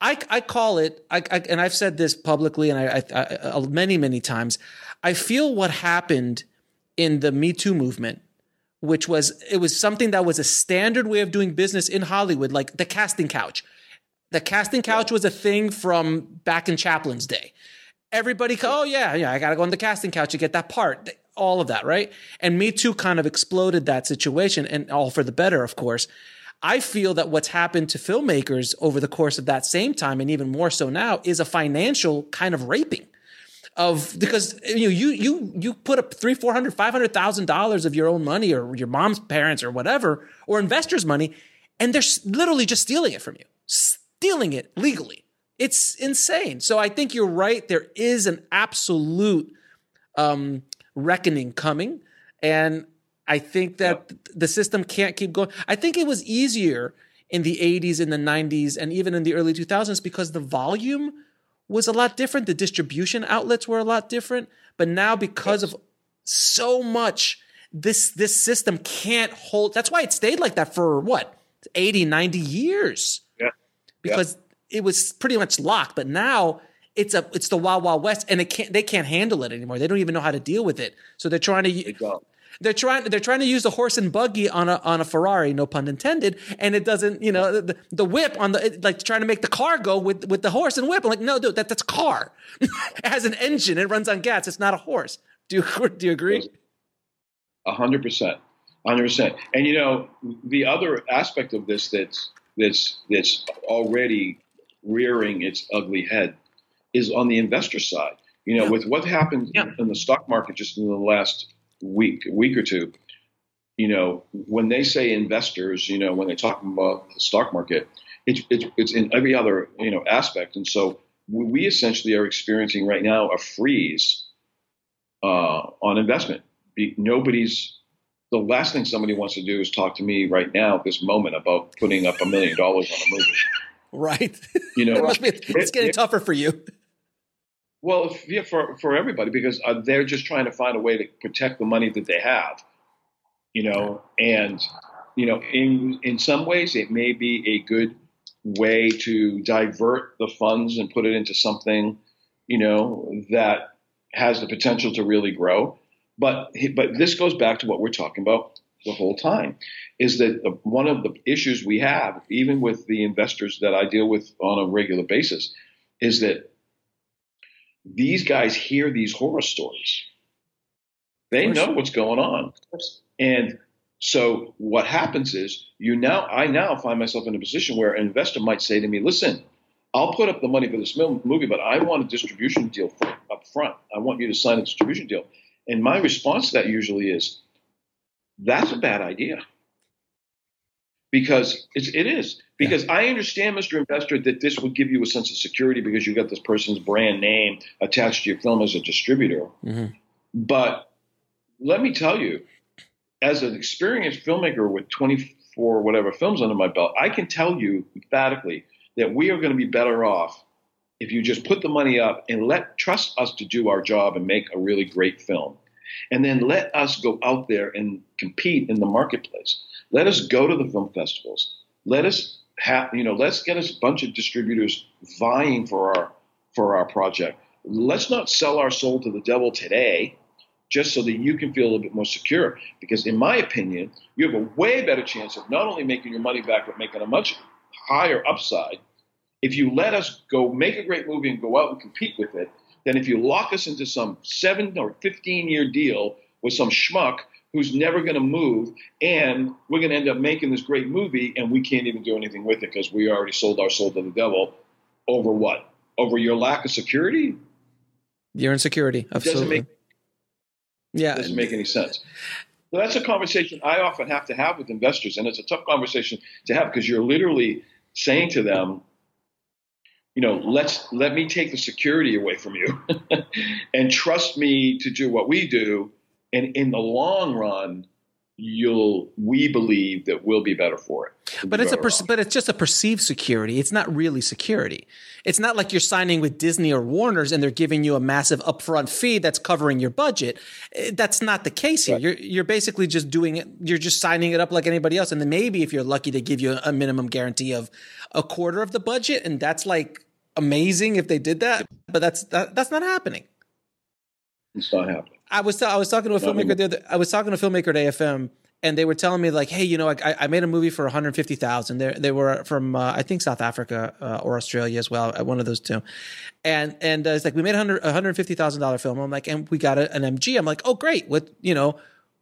I I call it. I, I and I've said this publicly and I, I, I uh, many many times. I feel what happened in the Me Too movement which was it was something that was a standard way of doing business in Hollywood, like the casting couch. The casting couch was a thing from back in Chaplin's day. Everybody, oh yeah, yeah, I gotta go on the casting couch to get that part, all of that, right? And Me Too kind of exploded that situation, and all for the better, of course. I feel that what's happened to filmmakers over the course of that same time, and even more so now, is a financial kind of raping of because you know you you you put up three four hundred five hundred thousand dollars of your own money or your mom's parents or whatever or investors money and they're literally just stealing it from you. Stealing it legally. It's insane. So i think you're right. There is an absolute um, reckoning coming and i think that yep. the system can't keep going. I think it was easier in the 80s in the 90s and even in the early 2000s because the volume was a lot different. The distribution outlets were a lot different. But now, because of so much, this this system can't hold. That's why it stayed like that for what 80, 90 years. Yeah. Because yeah. it was pretty much locked. But now it's a it's the wild wild west, and they can't they can't handle it anymore. They don't even know how to deal with it. So they're trying to they're trying they're trying to use a horse and buggy on a on a Ferrari, no pun intended, and it doesn't, you know, the, the whip on the like trying to make the car go with with the horse and whip. I'm like, no, dude, that that's car. it has an engine, it runs on gas. It's not a horse. Do you do you agree? A hundred percent, hundred percent. And you know, the other aspect of this that's that's that's already rearing its ugly head is on the investor side. You know, yeah. with what happened yeah. in the stock market just in the last week, week or two, you know, when they say investors, you know, when they talk about the stock market, it's, it's, it's in every other, you know, aspect. And so we essentially are experiencing right now a freeze uh, on investment. Be, nobody's, the last thing somebody wants to do is talk to me right now at this moment about putting up a million dollars on a movie. Right. You know, it be, it's getting it, tougher for you. Well, yeah, for for everybody because uh, they're just trying to find a way to protect the money that they have, you know, and you know, in in some ways it may be a good way to divert the funds and put it into something, you know, that has the potential to really grow. But but this goes back to what we're talking about the whole time, is that the, one of the issues we have, even with the investors that I deal with on a regular basis, is that these guys hear these horror stories. They know what's going on. And so what happens is you now I now find myself in a position where an investor might say to me, "Listen, I'll put up the money for this movie, but I want a distribution deal up front. I want you to sign a distribution deal." And my response to that usually is, "That's a bad idea." Because it's, it is because yeah. I understand, Mr. Investor, that this would give you a sense of security because you've got this person's brand name attached to your film as a distributor. Mm-hmm. But let me tell you, as an experienced filmmaker with 24 whatever films under my belt, I can tell you emphatically that we are going to be better off if you just put the money up and let trust us to do our job and make a really great film. And then let us go out there and compete in the marketplace. Let us go to the film festivals. Let us have, you know, let's get us a bunch of distributors vying for our for our project. Let's not sell our soul to the devil today just so that you can feel a little bit more secure. Because in my opinion, you have a way better chance of not only making your money back, but making a much higher upside if you let us go make a great movie and go out and compete with it than if you lock us into some seven or 15 year deal with some schmuck who's never going to move, and we're going to end up making this great movie, and we can't even do anything with it because we already sold our soul to the devil over what? Over your lack of security? Your insecurity, absolutely. Doesn't make, yeah, doesn't make any sense. So that's a conversation I often have to have with investors, and it's a tough conversation to have because you're literally saying to them, you know, let's let me take the security away from you and trust me to do what we do. And in the long run you'll we believe that we'll be better for it. But it's a per- but it's just a perceived security. It's not really security. It's not like you're signing with disney or warner's and they're giving you a massive upfront fee that's covering your budget. Eh, that's not the case here. Right. you're you're basically just doing it you're just signing it up like anybody else. And then maybe if you're lucky they give you a minimum guarantee of a quarter of the budget. And that's like amazing if they did that. But that's that, that's not happening it's not happening I was I was talking to a filmmaker the other, I was talking to a filmmaker at AFM and they were telling me like, hey, you know, I, I made a movie for 150,000. They they were from uh, I think South Africa uh, or Australia as well, uh, one of those two. And and uh, it's like we made a hundred 150 thousand dollar film. I'm like, and we got a, an MG. I'm like, oh great, what you know,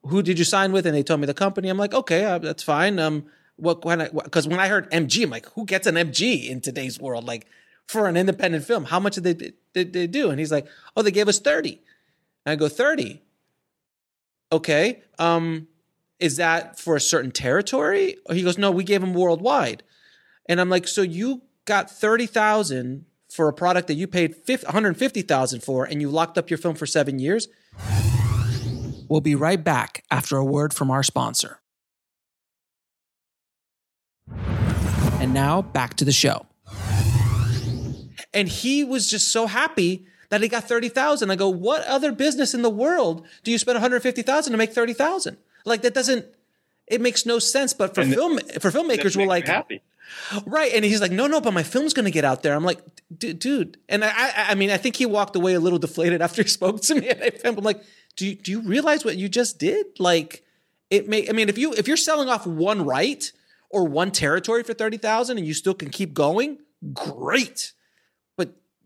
who did you sign with? And they told me the company. I'm like, okay, uh, that's fine. Um, what when because when I heard MG, I'm like, who gets an MG in today's world? Like for an independent film, how much did they did they do? And he's like, oh, they gave us 30. And I go, 30. Okay. Um, is that for a certain territory? He goes, no, we gave them worldwide. And I'm like, so you got 30,000 for a product that you paid 150,000 for and you locked up your film for seven years? We'll be right back after a word from our sponsor. And now back to the show. And he was just so happy that he got 30,000. I go, what other business in the world do you spend 150,000 to make 30,000? Like that doesn't, it makes no sense. But for And film, for filmmakers, we're like, happy. Right. And he's like, no, no, but my film's going to get out there. I'm like, dude, dude. And I, I, I mean, I think he walked away a little deflated after he spoke to me. And I'm like, do you, do you realize what you just did? Like it may, I mean, if you, if you're selling off one right or one territory for 30,000 and you still can keep going, great.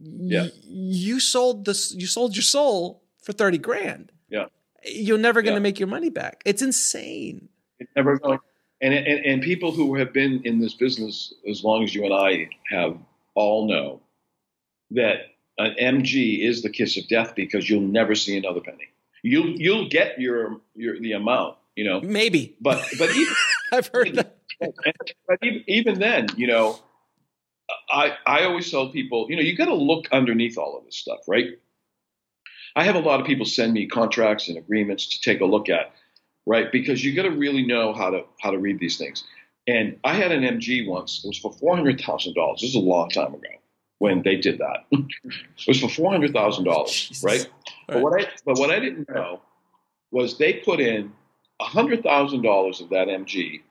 Yeah. y- you sold this, you sold your soul for 30 grand. Yeah. You're never going to Yeah. make your money back. It's insane. It's never going. And, and and people who have been in this business as long as you and I have all know that uh, an MG is the kiss of death because you'll never see another penny. You'll you'll get your your the amount, you know, Maybe. but but even I've heard that. but even, even then, you know, I I always tell people, you know, you got to look underneath all of this stuff, right? I have a lot of people send me contracts and agreements to take a look at, right? Because you got to really know how to how to read these things. And I had an MG once. It was for four hundred thousand dollars. This is a long time ago when they did that. it was for four hundred thousand dollars, right? But what I but what I didn't know was they put in hundred thousand dollars of that MG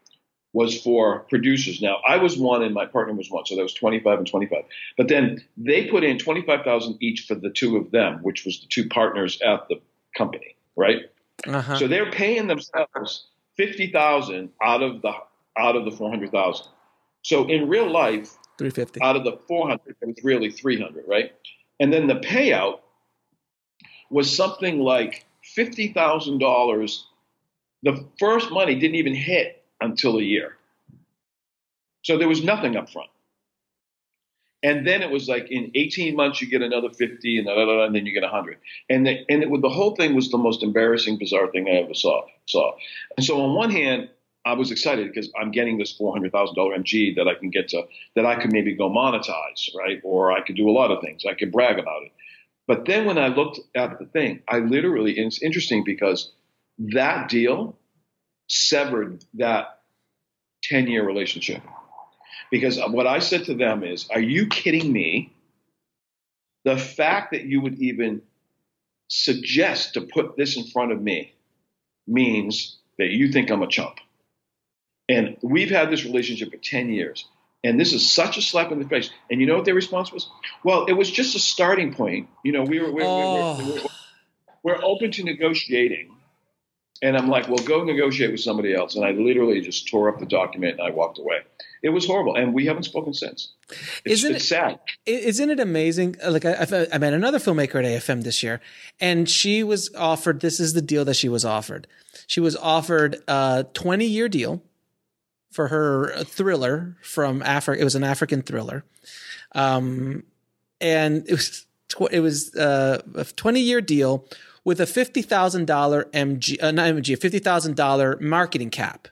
was for producers. Now I was one and my partner was one, so that was twenty five and twenty five. But then they put in twenty five thousand each for the two of them, which was the two partners at the company, right? Uh-huh. So they're paying themselves fifty thousand out of the out of the four hundred thousand. So in real life, 350. out of the 400, it was really 300, right? And then the payout was something like $50,000. The first money didn't even hit until a year. So there was nothing up front. And then it was like in 18 months, you get another 50 and, and then you get 100. And, the, and it, the whole thing was the most embarrassing, bizarre thing I ever saw. saw. And so on one hand, I was excited because I'm getting this $400,000 MG that I can get to, that I could maybe go monetize, right? Or I could do a lot of things. I could brag about it. But then when I looked at the thing, I literally, and it's interesting because that deal severed that 10 year relationship. Because what I said to them is, Are you kidding me? The fact that you would even suggest to put this in front of me means that you think I'm a chump. And we've had this relationship for 10 years. And this is such a slap in the face. And you know what their response was? Well, it was just a starting point. You know, we were, we were, Oh. we were, we were, we're open to negotiating. And I'm like, well, go negotiate with somebody else. And I literally just tore up the document and I walked away. It was horrible. And we haven't spoken since. It's, Isn't it's sad. Isn't it amazing? Like I, I met another filmmaker at AFM this year, and she was offered. This is the deal that she was offered. She was offered a twenty year deal for her thriller from Africa. It was an African thriller, um, and it was tw- it was uh, a twenty year deal with a fifty thousand dollar MG, uh, not MG, a fifty thousand dollar marketing cap.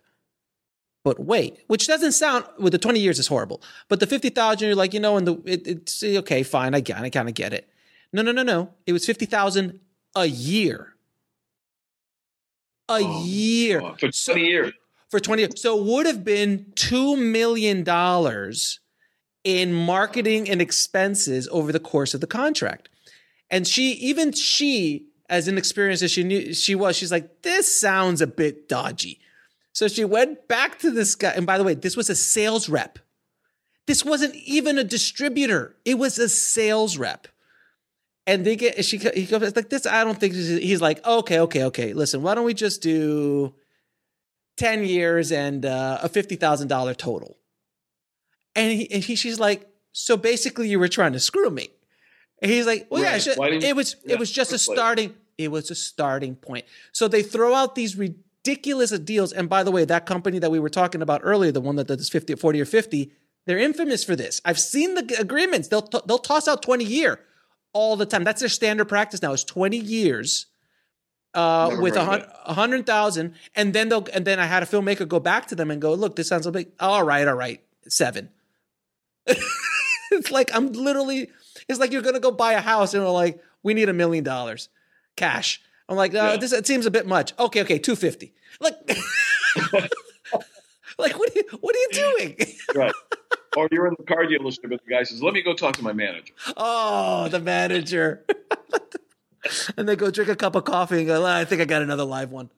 But wait, which doesn't sound with the 20 years is horrible. But the 50,000, you're like, you know, and the it, it's okay, fine, I get, I kind of get it. No, no, no, no. It was 50,000 a year. A Oh, year Uh, for So- 20 years. for 20 years. So it would have been $2 million in marketing and expenses over the course of the contract. And she, even she, as inexperienced as she knew she was, she's like, this sounds a bit dodgy. So she went back to this guy. And by the way, this was a sales rep. This wasn't even a distributor. It was a sales rep. And they get, she, he goes like this. I don't think he's like, okay, okay, okay. Listen, why don't we just do 10 years and uh, a $50,000 total. And, he, and he, she's like, so basically you were trying to screw me. And he's like, well, yeah, Right. Why it was, yeah, it was just a starting, it was a starting point. So they throw out these ridiculous deals. And by the way, that company that we were talking about earlier, the one that does 50, 40 or 50, they're infamous for this. I've seen the agreements. They'll, they'll toss out 20 year. all the time. That's their standard practice now. Is twenty years uh, with a heard of hun- a hundred thousand, and then they'll and then I had a filmmaker go back to them and go, look, this sounds a bit. All right, all right, seven. it's like I'm literally. It's like you're gonna go buy a house and we're like, we need a million dollars cash. I'm like, uh, Yeah. this it seems a bit much. Okay, okay, two fifty. Like, like what are you what are you doing? Right. or you're in the car dealership and the guy says, "Let me go talk to my manager." Oh, the manager. and they go drink a cup of coffee and go, "Ah, I think I got another live one.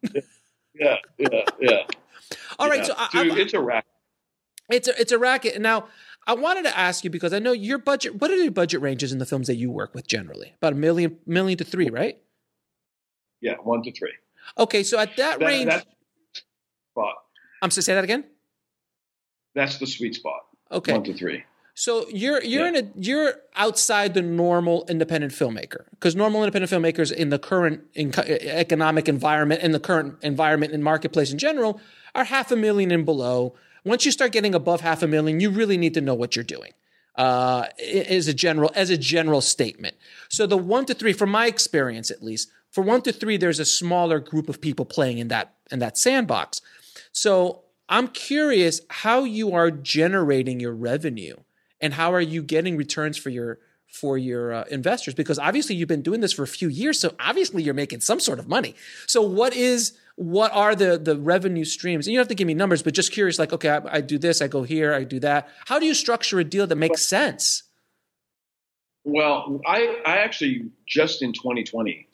Yeah, yeah, yeah. All right, Yeah. so I, it's a racket. it's a it's a racket. And now, I wanted to ask you because I know your budget. What are your budget ranges in the films that you work with generally? About a million million to three, right? Yeah, one to three. Okay, so at that, That, range, that's spot. I'm sorry, say that again. That's the sweet spot. Okay, One to three. So you're you're Yeah. in a you're outside the normal independent filmmaker because normal independent filmmakers in the current in, economic environment in the current environment and marketplace in general are half a million and below. Once you start getting above half a million, you really need to know what you're doing. Uh, as a general as a general statement. So the one to three, from my experience at least, for one to three, there's a smaller group of people playing in that in that sandbox. So I'm curious how you are generating your revenue and how are you getting returns for your for your uh, investors because obviously you've been doing this for a few years so obviously you're making some sort of money so what is what are the the revenue streams? And you don't have to give me numbers but just curious like okay I, I do this i go here i do that. How do you structure a deal that makes sense? Well, I, I actually just in 2020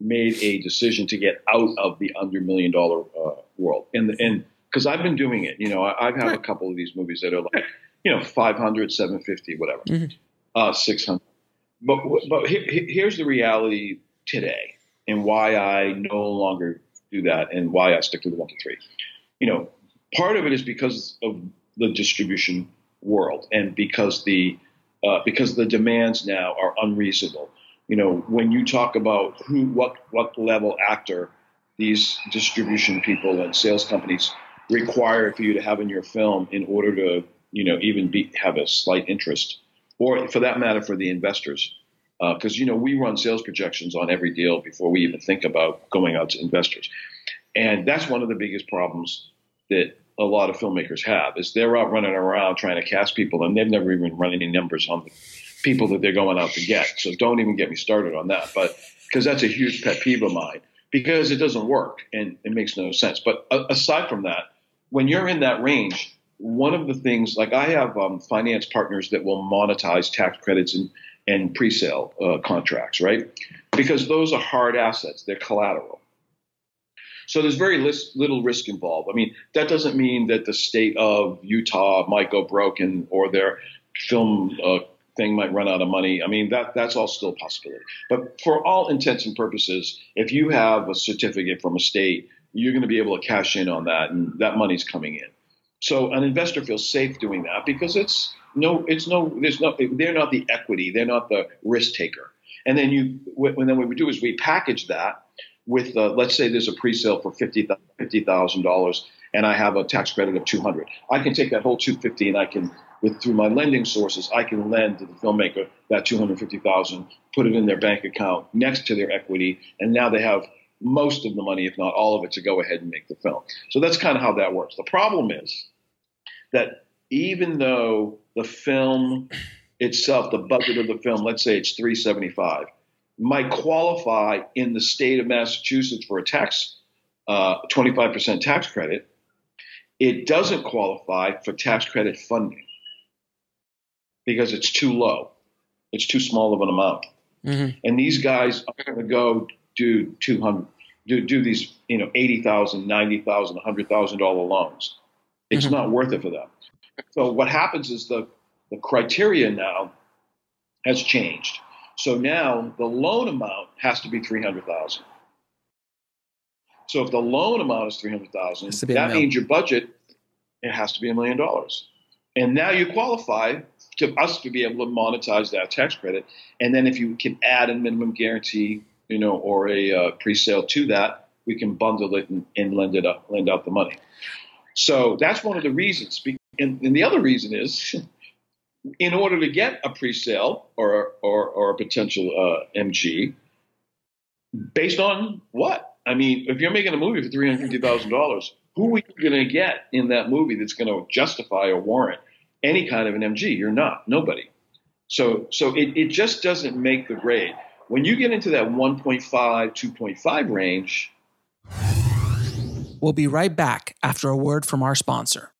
made a decision to get out of the under million dollar uh, world, and and because I've been doing it, you know, I, I've had a couple of these movies that are like, you know, 500, 750, whatever, Mhm. uh, 600. But but he, he- here's the reality today, and why I no longer do that, and why I stick to the one to three. You know, part of it is because of the distribution world, and because the uh, because the demands now are unreasonable. You know, when you talk about who, what, what level actor these distribution people and sales companies require for you to have in your film in order to, you know, even be, have a slight interest, or for that matter, for the investors. Because, you know, we run sales projections on every deal before we even think about going out to investors. And that's one of the biggest problems that a lot of filmmakers have is they're out running around trying to cast people and they've never even run any numbers on the people that they're going out to get. So don't even get me started on that. But because that's a huge pet peeve of mine because it doesn't work and it makes no sense. But a- aside from that, when you're in that range, one of the things like I have um, finance partners that will monetize tax credits and and pre-sale uh, contracts, right? Because those are hard assets; they're collateral. So there's very little risk involved. I mean, that doesn't mean that the state of Utah might go broken or their film uh, thing might run out of money. I mean, that that's all still a possibility. But for all intents and purposes, if you have a certificate from a state, you're going to be able to cash in on that, and that money's coming in. So an investor feels safe doing that because it's no, it's no, there's no, they're not the equity, they're not the risk taker. And then you, when then what we do is we package that with, uh, let's say there's a pre-sale for fifty thousand dollars, and I have a tax credit of two hundred. I can take that whole two fifty, and I can, with through my lending sources, I can lend to the filmmaker that two hundred fifty thousand, put it in their bank account next to their equity, and now they have most of the money, if not all of it, to go ahead and make the film. So that's kind of how that works. The problem is that even though the film itself, the budget of the film, let's say it's 375, might qualify in the state of Massachusetts for a tax, uh, 25% tax credit, it doesn't qualify for tax credit funding because it's too low. It's too small of an amount. Mhm. And these guys are going to go do 200, do, do these, you know, 80,000, 90,000, $100,000 loans. It's Mhm. not worth it for them. So what happens is the, the criteria now has changed. So now the loan amount has to be 300,000. So if the loan amount is 300,000, Has to be a that means your budget it has to be a million dollars. And now you qualify to us to be able to monetize that tax credit. And then if you can add a minimum guarantee, you know, or a uh, pre-sale to that, we can bundle it and, and lend it up, lend out the money. So that's one of the reasons. And, and the other reason is in order to get a pre-sale or or, or a potential uh, MG, based on what? I mean, if you're making a movie for three hundred fifty thousand dollars, who are you going to get in that movie that's going to justify or warrant any kind of an MG? You're not. Nobody. So so it, it just doesn't make the grade. When you get into that 1.5, 2.5 range. We'll be right back after a word from our sponsor.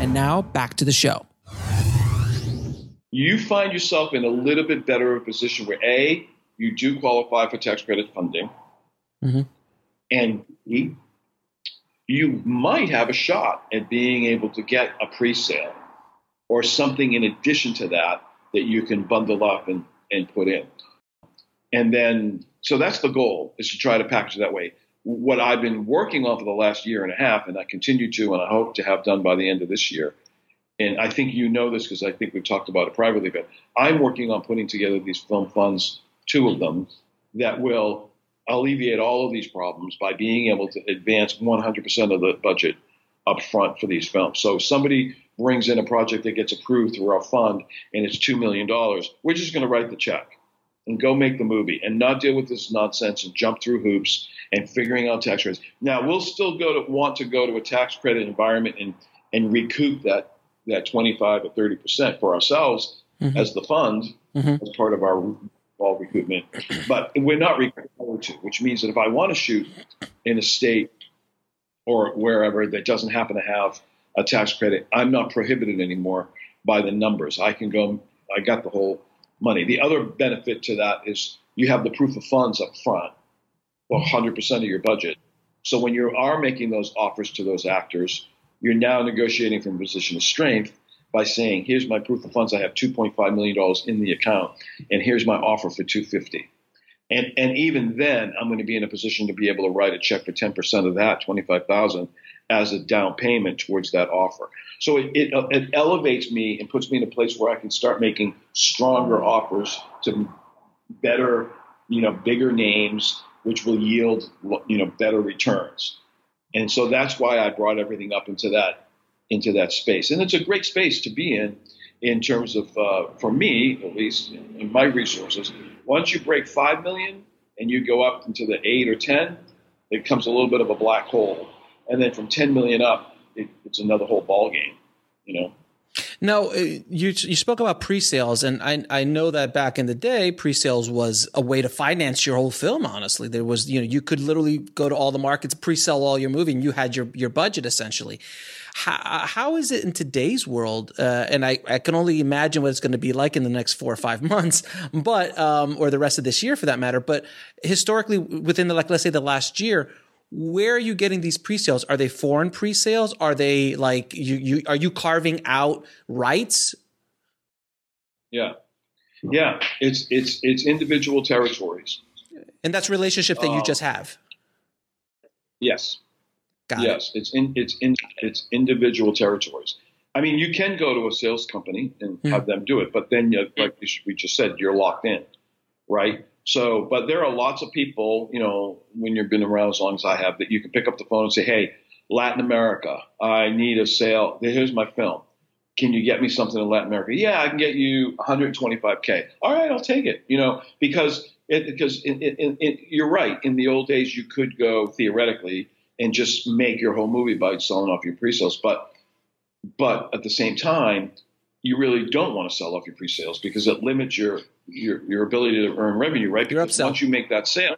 And now back to the show. You find yourself in a little bit better of a position where A, you do qualify for tax credit funding, mm-hmm. and B, you might have a shot at being able to get a pre sale or something in addition to that that you can bundle up and, and put in. And then, so that's the goal is to try to package it that way. What I've been working on for the last year and a half, and I continue to, and I hope to have done by the end of this year. And I think you know this because I think we've talked about it privately, but I'm working on putting together these film funds, two of them, that will alleviate all of these problems by being able to advance 100% of the budget up front for these films. So somebody brings in a project that gets approved through our fund and it's $2 million, we're just going to write the check and go make the movie and not deal with this nonsense and jump through hoops and figuring out tax credits. Now we'll still go to want to go to a tax credit environment and, and recoup that, that 25 or 30% for ourselves mm-hmm. as the fund mm-hmm. as part of our all recoupment. But we're not required to, which means that if I want to shoot in a state or wherever that doesn't happen to have a tax credit, I'm not prohibited anymore by the numbers. I can go, I got the whole money. The other benefit to that is you have the proof of funds up front, well, 100% of your budget. So when you are making those offers to those actors, you're now negotiating from a position of strength by saying, here's my proof of funds. I have $2.5 million in the account, and here's my offer for 250 and, and even then, I'm going to be in a position to be able to write a check for 10% of that, 25,000 as a down payment towards that offer. So it, it, it, elevates me and puts me in a place where I can start making stronger offers to better, you know, bigger names, which will yield, you know, better returns. And so that's why I brought everything up into that, into that space. And it's a great space to be in, in terms of, uh, for me, at least in my resources, once you break five million and you go up into the eight or ten, it becomes a little bit of a black hole. And then from 10 million up, it, it's another whole ball game, you know. Now, uh, you you spoke about pre-sales, and I I know that back in the day, pre-sales was a way to finance your whole film. Honestly, there was you know you could literally go to all the markets, pre-sell all your movie, and you had your your budget essentially. How, how is it in today's world? Uh, and I, I can only imagine what it's going to be like in the next four or five months, but um, or the rest of this year for that matter. But historically, within the like let's say the last year, where are you getting these pre-sales? Are they foreign pre-sales? Are they like you you are you carving out rights? Yeah. Yeah, it's it's it's individual territories. And that's relationship that you uh, just have. Yes. Got yes, it. it's in it's in it's individual territories. I mean, you can go to a sales company and hmm. have them do it, but then, you, like we just said, you're locked in, right? So, but there are lots of people, you know, when you've been around as long as I have, that you can pick up the phone and say, "Hey, Latin America, I need a sale. Here's my film. Can you get me something in Latin America? Yeah, I can get you 125k. All right, I'll take it. You know, because it, because it, you're right. In the old days, you could go theoretically and just make your whole movie by selling off your pre-sales. But but at the same time, you really don't want to sell off your pre-sales because it limits your your, your ability to earn revenue, right? Because once you make that sale,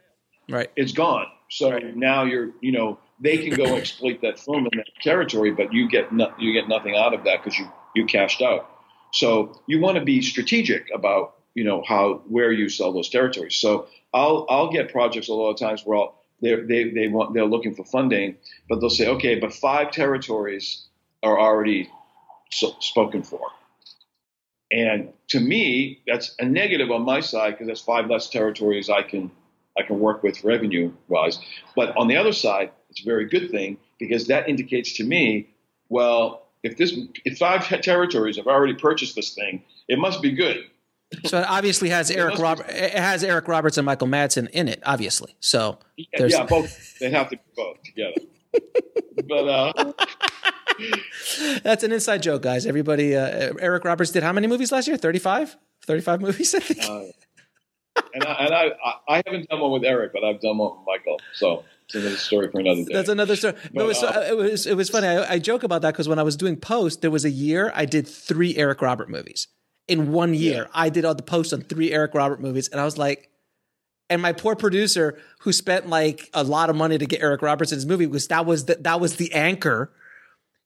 right, it's gone. So right. now you're you know they can go exploit that film in that territory, but you get no, you get nothing out of that because you you cashed out. So you want to be strategic about you know how where you sell those territories. So I'll I'll get projects a lot of times where I'll they're, they they want they're looking for funding, but they'll say, okay, but five territories are already so, spoken for. And to me, that's a negative on my side because that's five less territories I can I can work with revenue wise. But on the other side, it's a very good thing because that indicates to me, well, if this if five territories have already purchased this thing, it must be good. So it obviously has Eric Robert. It has Eric Roberts and Michael Madsen in it, obviously. So yeah, yeah both. They have to be both together. but uh, That's an inside joke, guys. Everybody, uh, Eric Roberts did how many movies last year? 35? 35 movies, I think. Uh, and I, and I, I haven't done one with Eric, but I've done one with Michael. So it's another story for another day. That's another story. But, it, was, uh, it was it was funny. I, I joke about that because when I was doing post, there was a year I did three Eric Robert movies in one year. Yeah. I did all the posts on three Eric Robert movies, and I was like, and my poor producer who spent like a lot of money to get Eric Roberts in his movie was that was the, that was the anchor.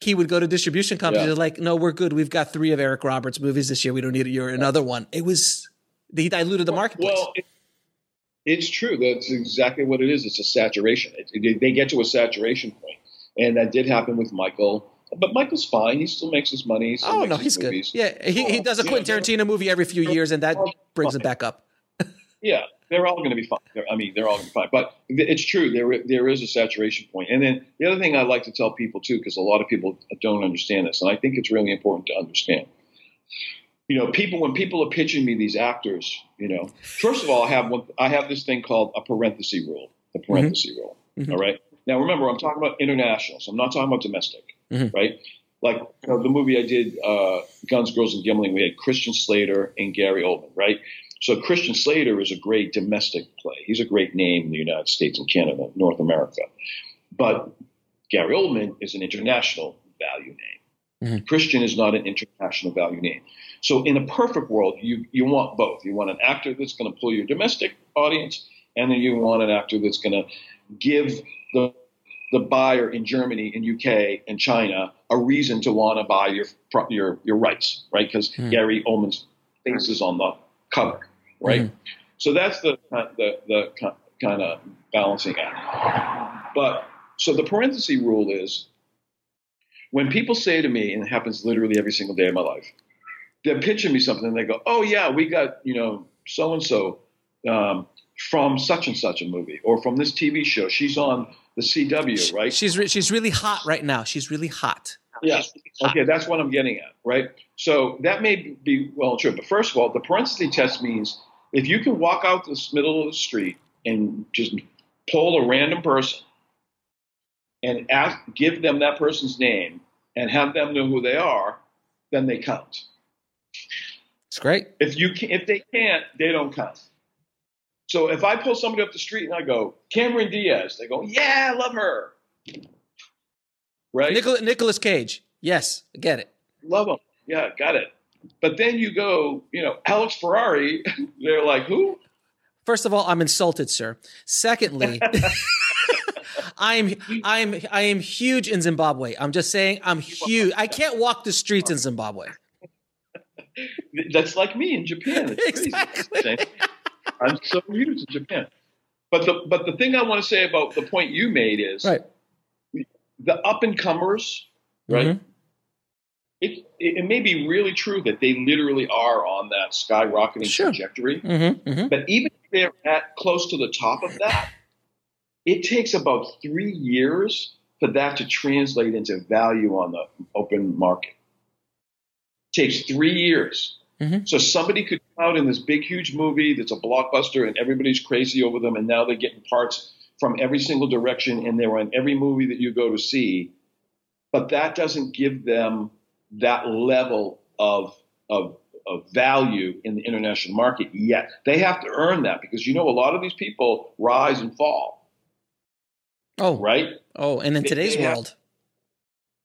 He would go to distribution companies yeah. like, no, we're good. We've got three of Eric Roberts movies this year. We don't need your another one. It was he diluted the marketplace. Well, it, it's true. That's exactly what it is. It's a saturation. It, it, they get to a saturation point, and that did happen with Michael. But Michael's fine. He still makes his money. oh no, he's movies. good. Yeah, he, he does a oh, Quentin Tarantino movie every few years, and that oh, brings him back up. Yeah, they're all going to be fine. They're, I mean, they're all going to be fine. But it's true. There there is a saturation point. And then the other thing I like to tell people too, because a lot of people don't understand this, and I think it's really important to understand you know, people when people are pitching me these actors, you know, first of all, I have one, I have this thing called a parenthesis rule. The parenthesis mm-hmm. rule. Mm-hmm. All right. Now remember, I'm talking about international, so I'm not talking about domestic, mm-hmm. right? Like you know, the movie I did, uh, Guns, Girls, and Gambling, we had Christian Slater and Gary Oldman, right? So Christian Slater is a great domestic play. He's a great name in the United States and Canada, North America. But Gary Oldman is an international value name. Mm-hmm. Christian is not an international value name. So in a perfect world, you, you want both. You want an actor that's going to pull your domestic audience, and then you want an actor that's going to give the the buyer in Germany, in UK, and China a reason to want to buy your your your rights, right? Because mm. Gary Oldman's face is on the cover, right? Mm. So that's the the the kind of balancing act. But so the parenthesis rule is when people say to me, and it happens literally every single day of my life, they're pitching me something and they go, "Oh yeah, we got you know so and so from such and such a movie or from this TV show. She's on the CW, right? She's re- she's really hot right now. She's really hot. Yeah. Okay, that's what I'm getting at, right? So that may be well true, but first of all, the parenthesis test means if you can walk out this middle of the street and just pull a random person and ask, give them that person's name and have them know who they are, then they count. It's great. If you can, if they can't, they don't count. So if I pull somebody up the street and I go Cameron Diaz, they go, "Yeah, I love her." Right? Nicholas, Nicolas Cage. Yes, I get it. Love him. Yeah, got it. But then you go, you know, Alex Ferrari. They're like, who? First of all, I'm insulted, sir. Secondly, I'm I'm I am huge in Zimbabwe. I'm just saying I'm huge. I can't walk the streets in Zimbabwe. That's like me in Japan. It's exactly. I'm so huge in Japan. But the but the thing I want to say about the point you made is right. The up and comers, right? Mm-hmm. It, it, it, may be really true that they literally are on that skyrocketing sure. trajectory. Mm-hmm, mm-hmm. But even if they're at close to the top of that, it takes about three years for that to translate into value on the open market takes three years. Mm-hmm. So somebody could come out in this big, huge movie that's a blockbuster and everybody's crazy over them, and now they're getting parts from every single direction and they're in every movie that you go to see. But that doesn't give them that level of, of, of value in the international market yet. They have to earn that because you know a lot of these people rise and fall. Oh, right. Oh, and in today's world, have,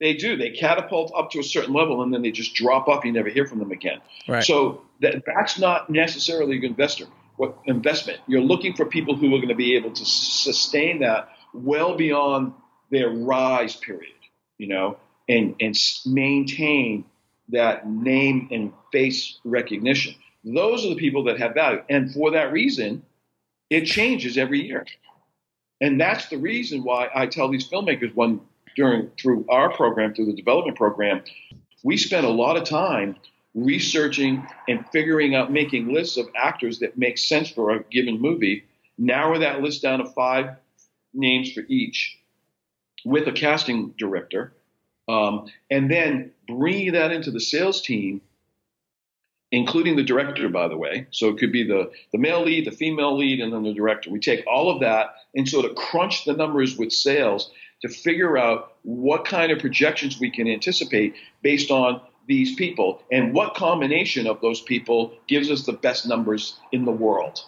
they do. They catapult up to a certain level and then they just drop off. You never hear from them again. Right. So that, that's not necessarily an investor. What investment? You're looking for people who are going to be able to sustain that well beyond their rise period, you know, and and maintain that name and face recognition. Those are the people that have value, and for that reason, it changes every year. And that's the reason why I tell these filmmakers when during through our program, through the development program, we spend a lot of time researching and figuring out making lists of actors that make sense for a given movie, narrow that list down to five names for each with a casting director, um, and then bringing that into the sales team, including the director, by the way. So it could be the, the male lead, the female lead, and then the director. We take all of that and sort of crunch the numbers with sales to figure out what kind of projections we can anticipate based on these people and what combination of those people gives us the best numbers in the world.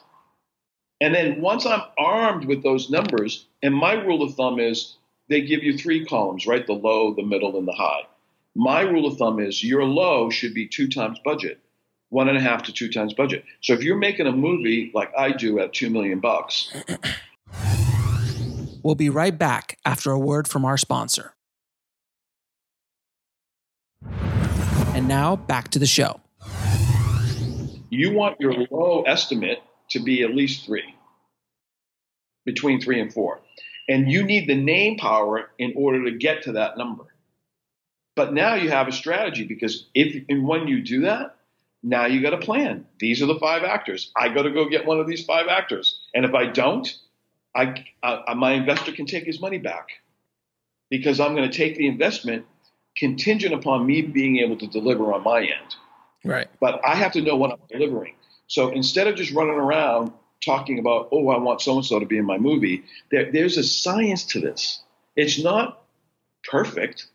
And then once I'm armed with those numbers, and my rule of thumb is they give you three columns, right? The low, the middle, and the high. My rule of thumb is your low should be two times budget, one and a half to two times budget. So if you're making a movie like I do at two million bucks, we'll be right back after a word from our sponsor. And now back to the show. You want your low estimate to be at least three, between three and four. And you need the name power in order to get to that number. But now you have a strategy because if and when you do that, now you got a plan. These are the five actors. I got to go get one of these five actors. And if I don't, I, uh, my investor can take his money back because I'm going to take the investment contingent upon me being able to deliver on my end. Right. But I have to know what I'm delivering. So instead of just running around talking about, oh, I want so and so to be in my movie, there, there's a science to this. It's not perfect,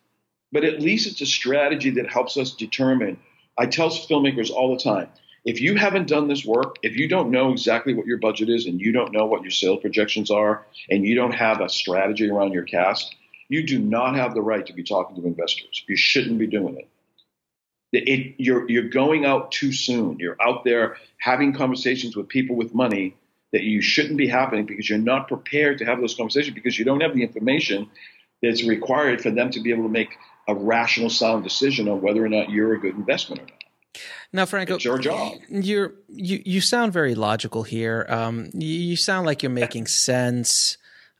but at least it's a strategy that helps us determine. I tell filmmakers all the time if you haven't done this work, if you don't know exactly what your budget is and you don't know what your sales projections are and you don't have a strategy around your cast, you do not have the right to be talking to investors. You shouldn't be doing it. It, you're, you're going out too soon. You're out there having conversations with people with money that you shouldn't be happening because you're not prepared to have those conversations because you don't have the information that's required for them to be able to make a rational, sound decision on whether or not you're a good investment or not. Now, Franco, it's your job. You're you you sound very logical here. Um, you, you sound like you're making sense.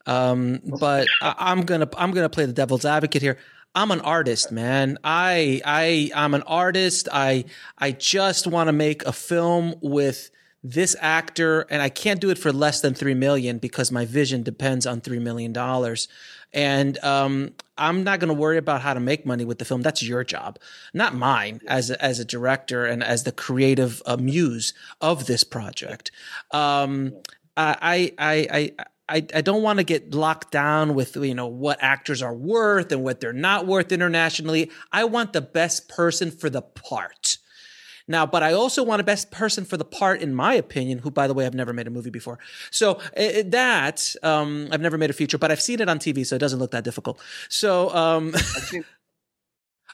Um, but I, am gonna I'm gonna play the devil's advocate here. I'm an artist, man. I I I'm an artist. I I just want to make a film with this actor, and I can't do it for less than three million because my vision depends on three million dollars. And um, I'm not going to worry about how to make money with the film. That's your job, not mine as a, as a director and as the creative uh, muse of this project. Um, I, I, I, I, I don't want to get locked down with you know what actors are worth and what they're not worth internationally. I want the best person for the part. Now, but I also want a best person for the part, in my opinion, who, by the way, I've never made a movie before. So uh, that, um, I've never made a feature, but I've seen it on TV, so it doesn't look that difficult. So, um, I've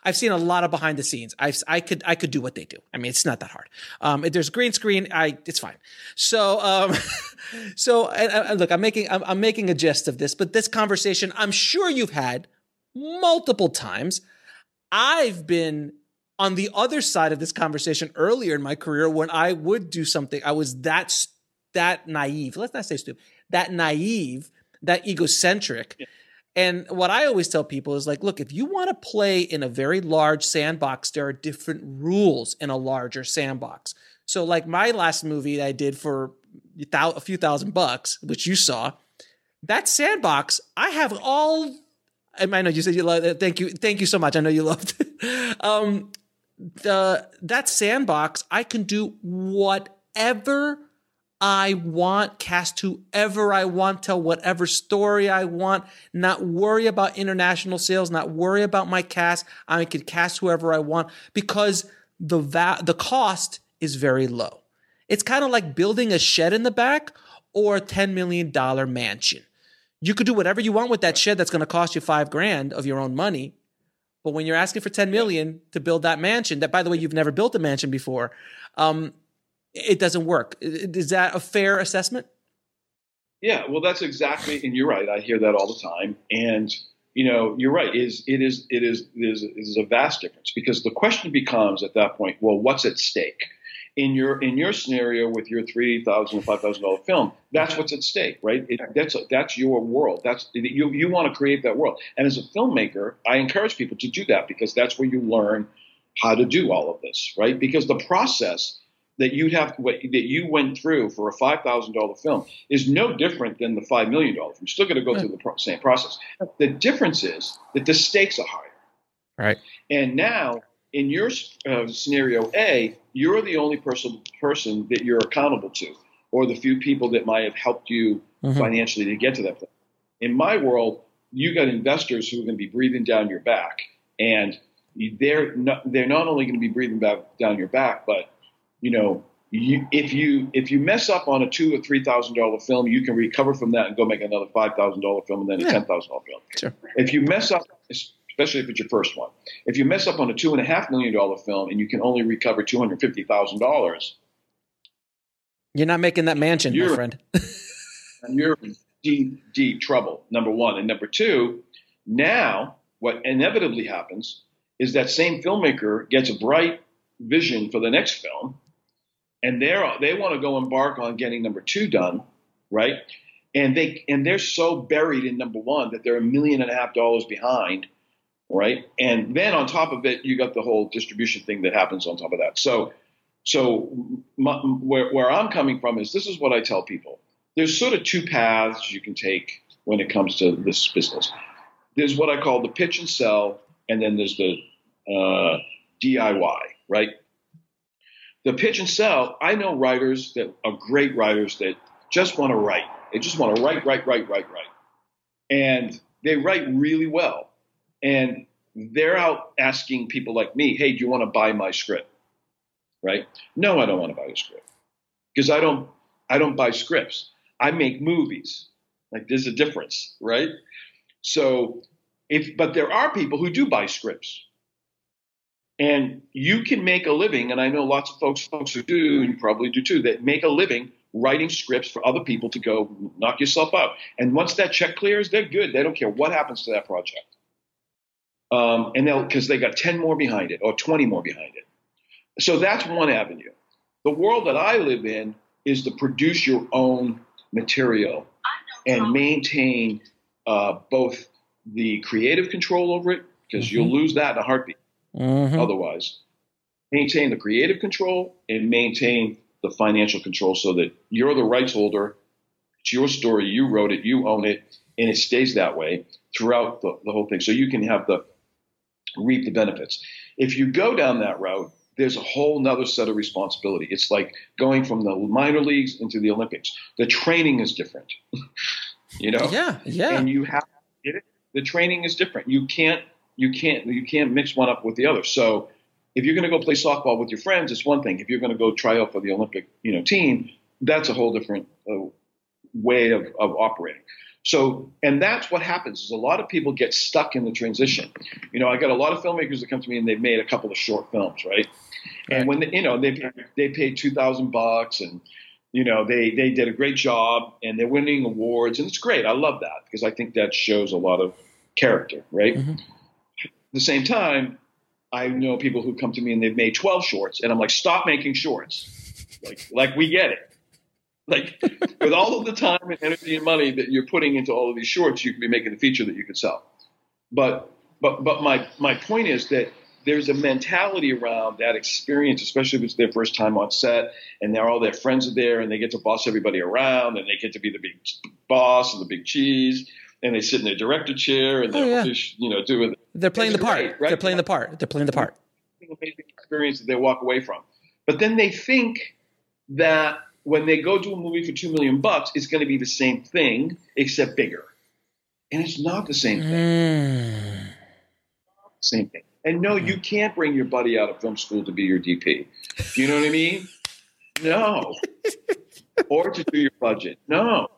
a lot of behind the scenes. I I could I could do what they do. I mean, it's not that hard. Um, there's green screen, I it's fine. So um, so and, and look, I'm making I'm, I'm making a jest of this, but this conversation I'm sure you've had multiple times. I've been on the other side of this conversation earlier in my career when I would do something. I was that that naive. Let's not say stupid. That naive, that egocentric. Yeah and what I always tell people is like, look, if you want to play in a very large sandbox, there are different rules in a larger sandbox. So, like my last movie that I did for a few thousand bucks, which you saw, that sandbox, I have all. I know you said you love it. Thank you. Thank you so much. I know you loved it. um, the that sandbox, I can do whatever I want, cast whoever I want, tell whatever story I want, not worry about international sales, not worry about my cast. I can cast whoever I want because the va- the cost is very low. It's kind of like building a shed in the back or a $10 million mansion. You could do whatever you want with that shed that's going to cost you five grand of your own money. But when you're asking for 10 million to build that mansion, that by the way, you've never built a mansion before, um, it doesn't work. Is that a fair assessment? Yeah, well, that's exactly, and you're right. I hear that all the time, and you know, you're right. Is it is it is it is, it is a vast difference because the question becomes at that point, well, what's at stake? In your in your scenario with your three thousand five thousand dollar film, that's what's at stake, right? It, that's that's your world. That's you you want to create that world. And as a filmmaker, I encourage people to do that because that's where you learn how to do all of this, right? Because the process that you'd have what, that you went through for a five thousand dollar film is no different than the five million dollar film. You're still going to go through the pro- same process. The difference is that the stakes are higher. Right. And now, in your uh, scenario A, you're the only person person that you're accountable to, or the few people that might have helped you mm-hmm. financially to get to that point. In my world, you got investors who are going to be breathing down your back, and they're not, they're not only going to be breathing back, down your back, but you know, you, if you if you mess up on a two or three thousand dollar film, you can recover from that and go make another five thousand dollar film and then a ten thousand dollar film. Sure. If you mess up, especially if it's your first one, if you mess up on a two and a half million dollar film and you can only recover two hundred fifty thousand dollars, You're not making that mansion, my friend. you're in deep, deep trouble. Number one, and number two, now what inevitably happens is that same filmmaker gets a bright vision for the next film, and they're they want to go embark on getting number two done, right? And they and they're so buried in number one that they're a million and a half dollars behind, right? And then on top of it, you got the whole distribution thing that happens on top of that. So, so my, where where I'm coming from is this is what I tell people. There's sort of two paths you can take when it comes to this business. There's what I call the pitch and sell, and then there's the uh, DIY, right? The pitch and sell, I know writers that are great writers that just want to write. They just want to write, write, write, write, write. And they write really well. And they're out asking people like me, hey, do you want to buy my script? Right? No, I don't want to buy a script. Because I don't I don't buy scripts. I make movies. Like there's a difference, right? So if but there are people who do buy scripts. And you can make a living, and I know lots of folks folks who do, and you probably do too, that make a living writing scripts for other people to go knock yourself out. And once that check clears, they're good. They don't care what happens to that project. Um, and they'll because they got 10 more behind it or 20 more behind it. So that's one avenue. The world that I live in is to produce your own material and maintain uh, both the creative control over it, because you'll lose that in a heartbeat Mhm. otherwise. Maintain the creative control and maintain the financial control so that you're the rights holder. It's your story. You wrote it. You own it. And it stays that way throughout the, the whole thing. So you can have the reap the benefits. If you go down that route, there's a whole nother set of responsibility. It's like going from the minor leagues into the Olympics. The training is different. you know? Yeah, yeah. and you have to get it. The training is different. You can't you can't you can't mix one up with the other. So if you're going to go play softball with your friends, it's one thing. If you're going to go try out for the Olympic you know team, that's a whole different uh, way of, of operating. So, and that's what happens is a lot of people get stuck in the transition. You know, I got a lot of filmmakers that come to me and they've made a couple of short films, right? And when they, you know they they paid two thousand bucks and you know they they did a great job and they're winning awards and it's great. I love that because I think that shows a lot of character, right? Mhm. At the same time, I know people who come to me and they've made twelve shorts and I'm like, stop making shorts. Like like we get it. Like with all of the time and energy and money that you're putting into all of these shorts, you could be making a feature that you could sell. But but but my my point is that there's a mentality around that experience, especially if it's their first time on set and all their friends are there and they get to boss everybody around and they get to be the big boss and the big cheese and they sit in their director chair and they're Oh, yeah. you know doing They're playing the part. great, right? They're playing the part. They're playing the part. amazing experience that they walk away from. But then they think that when they go to a movie for two million bucks, it's going to be the same thing except bigger, and it's not the same thing. Mm. Same thing. And no, you can't bring your buddy out of film school to be your DP. You know what I mean? No. or to do your budget. No.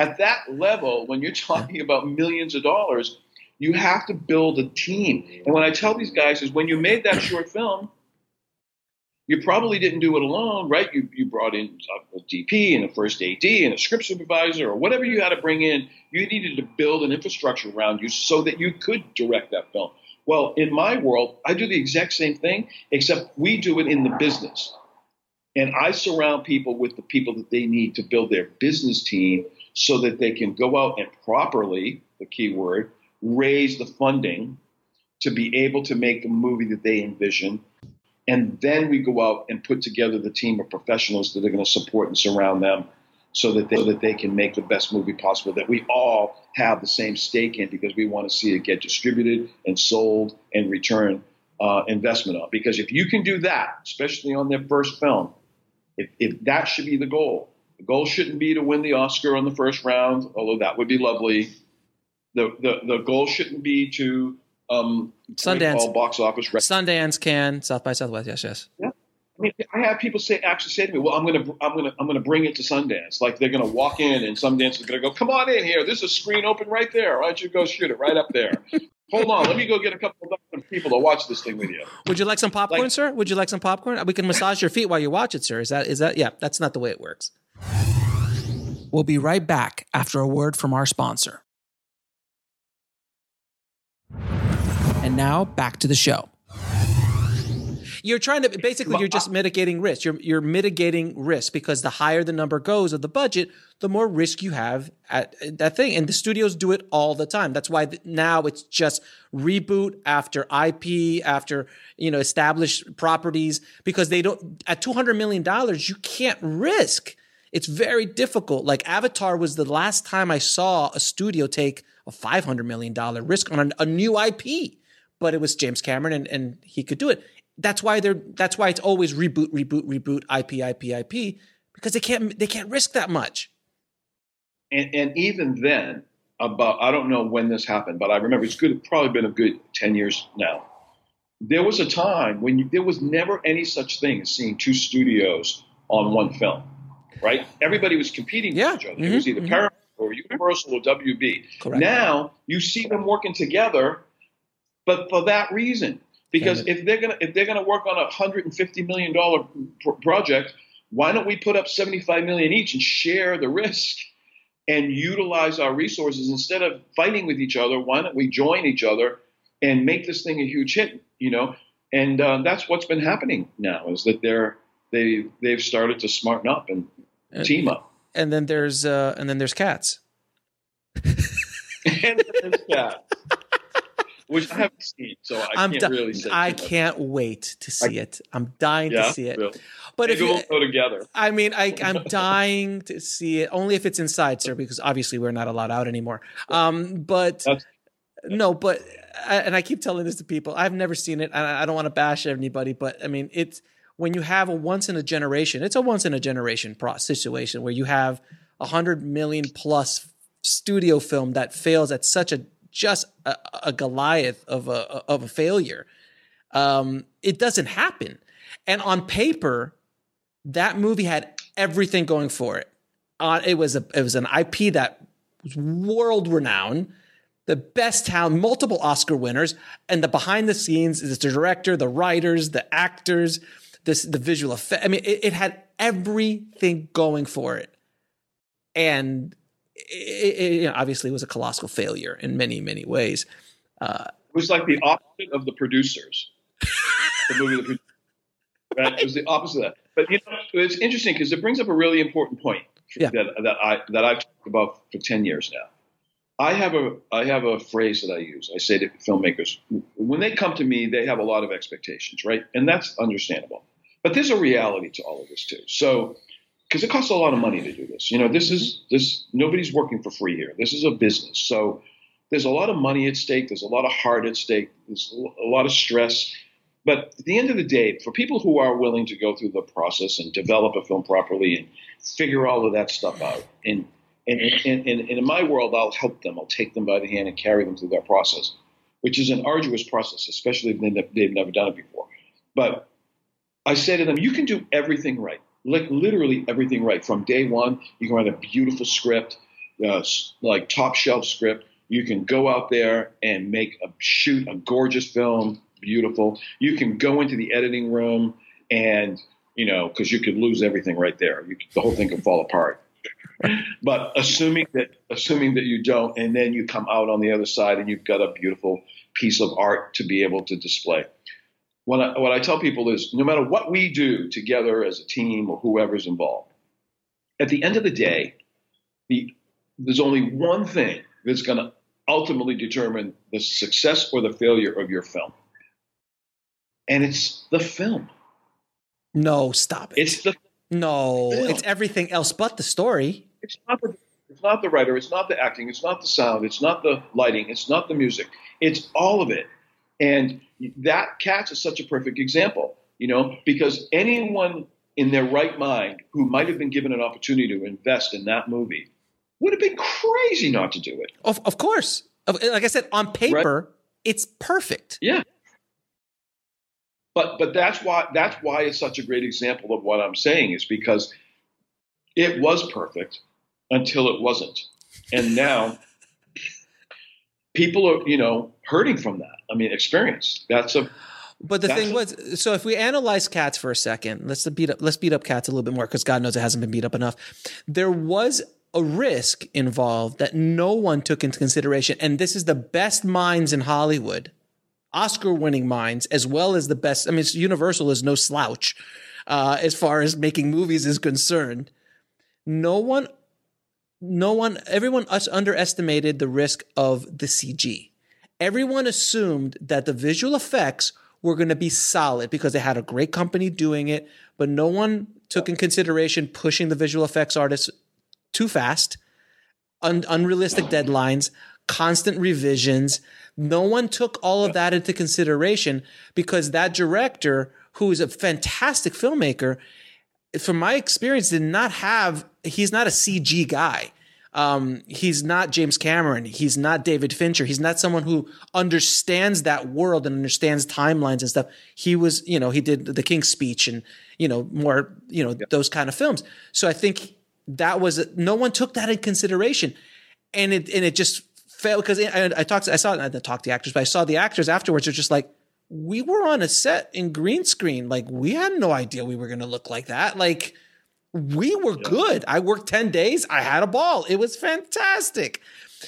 At that level, when you're talking about millions of dollars, you have to build a team. And what I tell these guys is when you made that short film, you probably didn't do it alone, right? You, you brought in a DP and a first AD and a script supervisor or whatever you had to bring in. You needed to build an infrastructure around you so that you could direct that film. Well, in my world, I do the exact same thing, except we do it in the business. And I surround people with the people that they need to build their business team so that they can go out and properly, the key word, raise the funding to be able to make the movie that they envision. And then we go out and put together the team of professionals that are going to support and surround them so that they, so that they can make the best movie possible that we all have the same stake in because we want to see it get distributed and sold and return uh, investment on. Because if you can do that, especially on their first film, if, if that should be the goal, the goal shouldn't be to win the Oscar on the first round, although that would be lovely. The the, the goal shouldn't be to um, Sundance. box office. Rec- Sundance can South by Southwest. Yes, yes. Yeah. I mean, I have people say actually say to me, "Well, I'm gonna I'm gonna I'm gonna bring it to Sundance." Like they're gonna walk in and Sundance is gonna go, "Come on in here. There's a screen open right there. Why don't you go shoot it right up there?" Hold on, let me go get a couple of people to watch this thing with you. Would you like some popcorn, Like- sir? Would you like some popcorn? We can massage your feet while you watch it, sir. Is that is that? Yeah, that's not the way it works. We'll be right back after a word from our sponsor. And now back to the show. You're trying to basically you're just mitigating risk. You're you're mitigating risk because the higher the number goes of the budget, the more risk you have at at that thing. And the studios do it all the time. That's why now it's just reboot after IP after you know established properties because they don't at 200 million dollars you can't risk. It's very difficult. Like Avatar was the last time I saw a studio take a 500 million dollar risk on a, new IP but it was James Cameron and, and he could do it. That's why they're that's why it's always reboot, reboot, reboot, IP, IP, IP, because they can't they can't risk that much. And, and even then, about I don't know when this happened, but I remember it's good. Probably been a good ten years now. There was a time when you, there was never any such thing as seeing two studios on one film, right? Everybody was competing Yeah. with each other. It was either mhm. Paramount or Universal or WB. Correct. Now you see them working together, but for that reason, because if they're gonna if they're gonna work on a hundred and fifty million dollar pr- project, why don't we put up seventy five million each and share the risk and utilize our resources instead of fighting with each other? Why don't we join each other and make this thing a huge hit? You know, and uh, that's what's been happening now is that they're they they've started to smarten up and Uh, team up. And then there's uh and then there's cats. and there's that. Which I haven't seen, so I I'm can't di- really say. I can't wait to see it. I'm dying Yeah, to see it. really. But if you, we'll go together. I mean, I, I'm dying to see it only if it's inside, sir, because obviously we're not allowed out anymore. Um, but That's- no, but I- and I keep telling this to people. I've never seen it, and I I don't want to bash anybody, but I mean, it's when you have a once in a generation. It's a once in a generation situation where you have a hundred million plus studio film that fails at such a just a, a Goliath of a of a failure. Um, it doesn't happen, and on paper, that movie had everything going for it. Uh, it was a it was an IP that was world renowned, the best town, multiple Oscar winners, and the behind the scenes is the director, the writers, the actors, this the visual effect. I mean, it, it had everything going for it, and it, it, you know, obviously was a colossal failure in many many ways. Uh, It was like the opposite of the producers. the movie, the producers. Right? It was the opposite of that. But you know, it's interesting because it brings up a really important point Yeah. that that I that I've talked about for ten years now. I have a I have a phrase that I use. I say to filmmakers when they come to me, they have a lot of expectations, right? And that's understandable. But there's a reality to all of this too. So because it costs a lot of money to do this. You know, this is this nobody's working for free here. This is a business. So there's a lot of money at stake. There's a lot of heart at stake. There's a lot of stress. But at the end of the day, for people who are willing to go through the process and develop a film properly and figure all of that stuff out, and and, and, and, and in my world, I'll help them. I'll take them by the hand and carry them through that process, which is an arduous process, especially if they've never done it before. But I say to them, you can do everything right, like literally everything right from day one. You can write a beautiful script, uh, like top shelf script. You can go out there and make a shoot a gorgeous film, beautiful. You can go into the editing room and you know because you could lose everything right there. You, the whole thing could fall apart. But assuming that assuming that you don't, and then you come out on the other side and you've got a beautiful piece of art to be able to display. What I, what I tell people is no matter what we do together as a team or whoever's involved, at the end of the day, the, there's only one thing that's going to ultimately determine the success or the failure of your film. And it's the film. No, stop it. It's the no, film. it's everything else but the story. It's not the it's not the writer, it's not the acting, it's not the sound, it's not the lighting, it's not the music. It's all of it. And that Cats is such a perfect example, you know, because anyone in their right mind who might have been given an opportunity to invest in that movie would have been crazy not to do it. Of of course, Like I said, on paper, right. it's perfect. Yeah. But but that's why that's why it's such a great example of what I'm saying is because it was perfect until it wasn't, and now people are you know hurting from that. I mean, experience. That's a but the thing was, so if we analyze cats for a second, let's beat up let's beat up cats a little bit more because God knows it hasn't been beat up enough. There was a risk involved that no one took into consideration, and this is the best minds in Hollywood, Oscar-winning minds, as well as the best. I mean, Universal is no slouch uh, as far as making movies is concerned. No one, no one, everyone us underestimated the risk of the CG. Everyone assumed that the visual effects were going to be solid because they had a great company doing it, but no one took in consideration pushing the visual effects artists too fast, un- unrealistic deadlines, constant revisions. No one took all of that into consideration because that director, who is a fantastic filmmaker, from my experience, did not have, he's not a CG guy. Um, he's not James Cameron. He's not David Fincher. He's not someone who understands that world and understands timelines and stuff. He was, you know, he did the King's Speech and, you know, more, you know, yeah. those kind of films. So I think that was, no one took that in consideration. And it, and it just failed because I, I talked, I saw, I didn't talk to the actors, but I saw the actors afterwards They're just like, we were on a set in green screen. Like we had no idea we were going to look like that. Like, we were yeah. good. I worked 10 days. I had a ball. It was fantastic.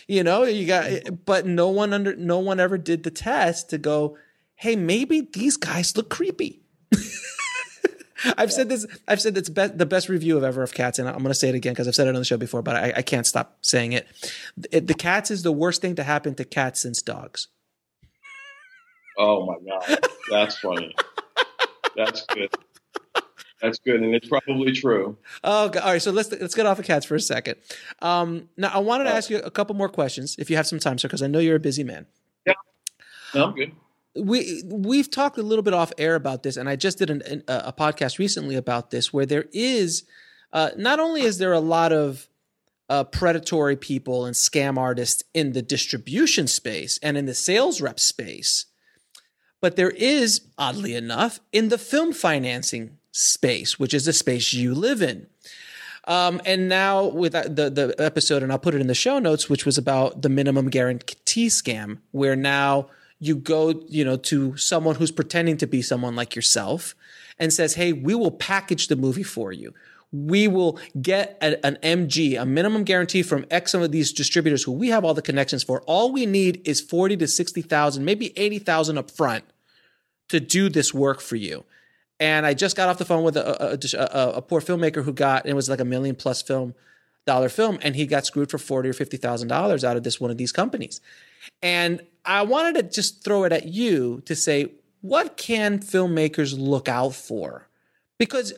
You know, you got mm-hmm. but no one under no one ever did the test to go, "Hey, maybe these guys look creepy." I've yeah. said this. I've said it's be- the best review of ever of cats, and I'm going to say it again because I've said it on the show before, but I, I can't stop saying it. it. The cats is the worst thing to happen to cats since dogs. Oh my god, that's funny. that's good. That's good, and it's probably true. Oh, all right. So let's let's get off of cats for a second. Um, now, I wanted to ask you a couple more questions, if you have some time, sir, because I know you're a busy man. Yeah, no, I'm good. We we've talked a little bit off air about this, and I just did an, an, a podcast recently about this, where there is uh, not only is there a lot of uh, predatory people and scam artists in the distribution space and in the sales rep space, but there is, oddly enough, in the film financing space, which is the space you live in. Um, and now with the the episode, and I'll put it in the show notes, which was about the minimum guarantee scam, where now you go, you know, to someone who's pretending to be someone like yourself, and says, "Hey, we will package the movie for you. We will get a, an MG, a minimum guarantee from X of these distributors who we have all the connections for. All we need is forty to sixty thousand, maybe eighty thousand up front, to do this work for you." And I just got off the phone with a, a, a, a poor filmmaker who got it was like a million plus film dollar film, and he got screwed for forty or fifty thousand dollars out of this one of these companies. And I wanted to just throw it at you to say, what can filmmakers look out for? Because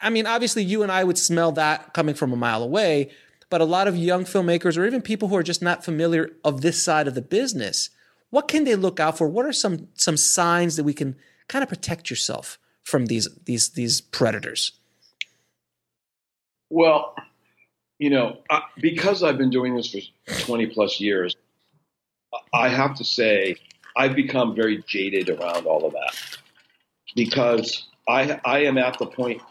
I mean, obviously, you and I would smell that coming from a mile away, but a lot of young filmmakers or even people who are just not familiar of this side of the business, what can they look out for? What are some some signs that we can kind of protect yourself from these these these predators? Well, you know, I, because I've been doing this for 20 plus years, I have to say I've become very jaded around all of that because I I am at the point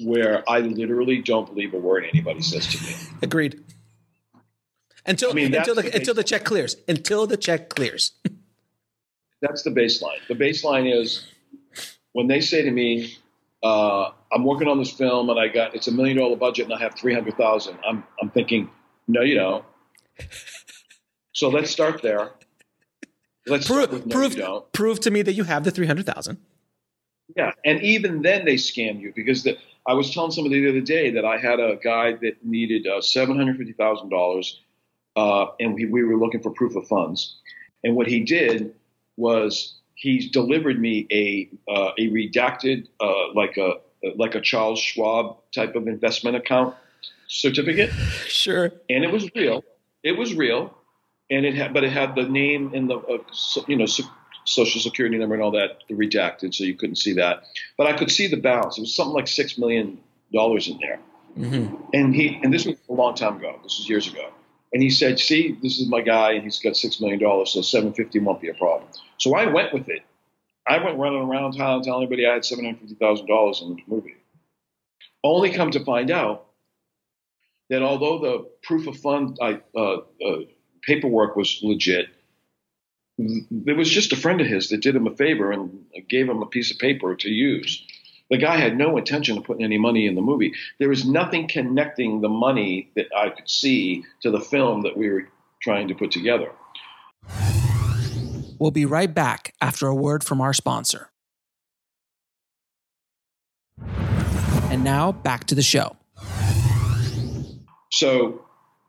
where I literally don't believe a word anybody says to me. Agreed. Until I mean, until the, the until the check clears. Until the check clears. that's the baseline. The baseline is when they say to me, uh, "I'm working on this film and I got it's a million dollar budget and I have three hundred thousand, I'm I'm thinking, no, you don't. so let's start there. Let's prove no, prove prove to me that you have the three hundred thousand. Yeah, and even then they scam you because the, I was telling somebody the other day that I had a guy that needed uh, seven hundred fifty thousand uh, dollars, and we, we were looking for proof of funds, and what he did was he's delivered me a uh, a redacted uh, like a like a Charles Schwab type of investment account certificate. Sure. And it was real. It was real, and it had but it had the name and the uh, so, you know so, social security number and all that redacted, so you couldn't see that. But I could see the balance. It was something like six million dollars in there. Mm-hmm. And he and this was a long time ago. This was years ago. And he said, "See, this is my guy, he's got six million dollars, so seven fifty won't be a problem." So I went with it. I went running around town telling everybody I had seven hundred fifty thousand dollars in the movie. Only come to find out that although the proof of fund uh, uh, paperwork was legit, there was just a friend of his that did him a favor and gave him a piece of paper to use. The guy had no intention of putting any money in the movie. There was nothing connecting the money that I could see to the film that we were trying to put together. We'll be right back after a word from our sponsor. And now back to the show. So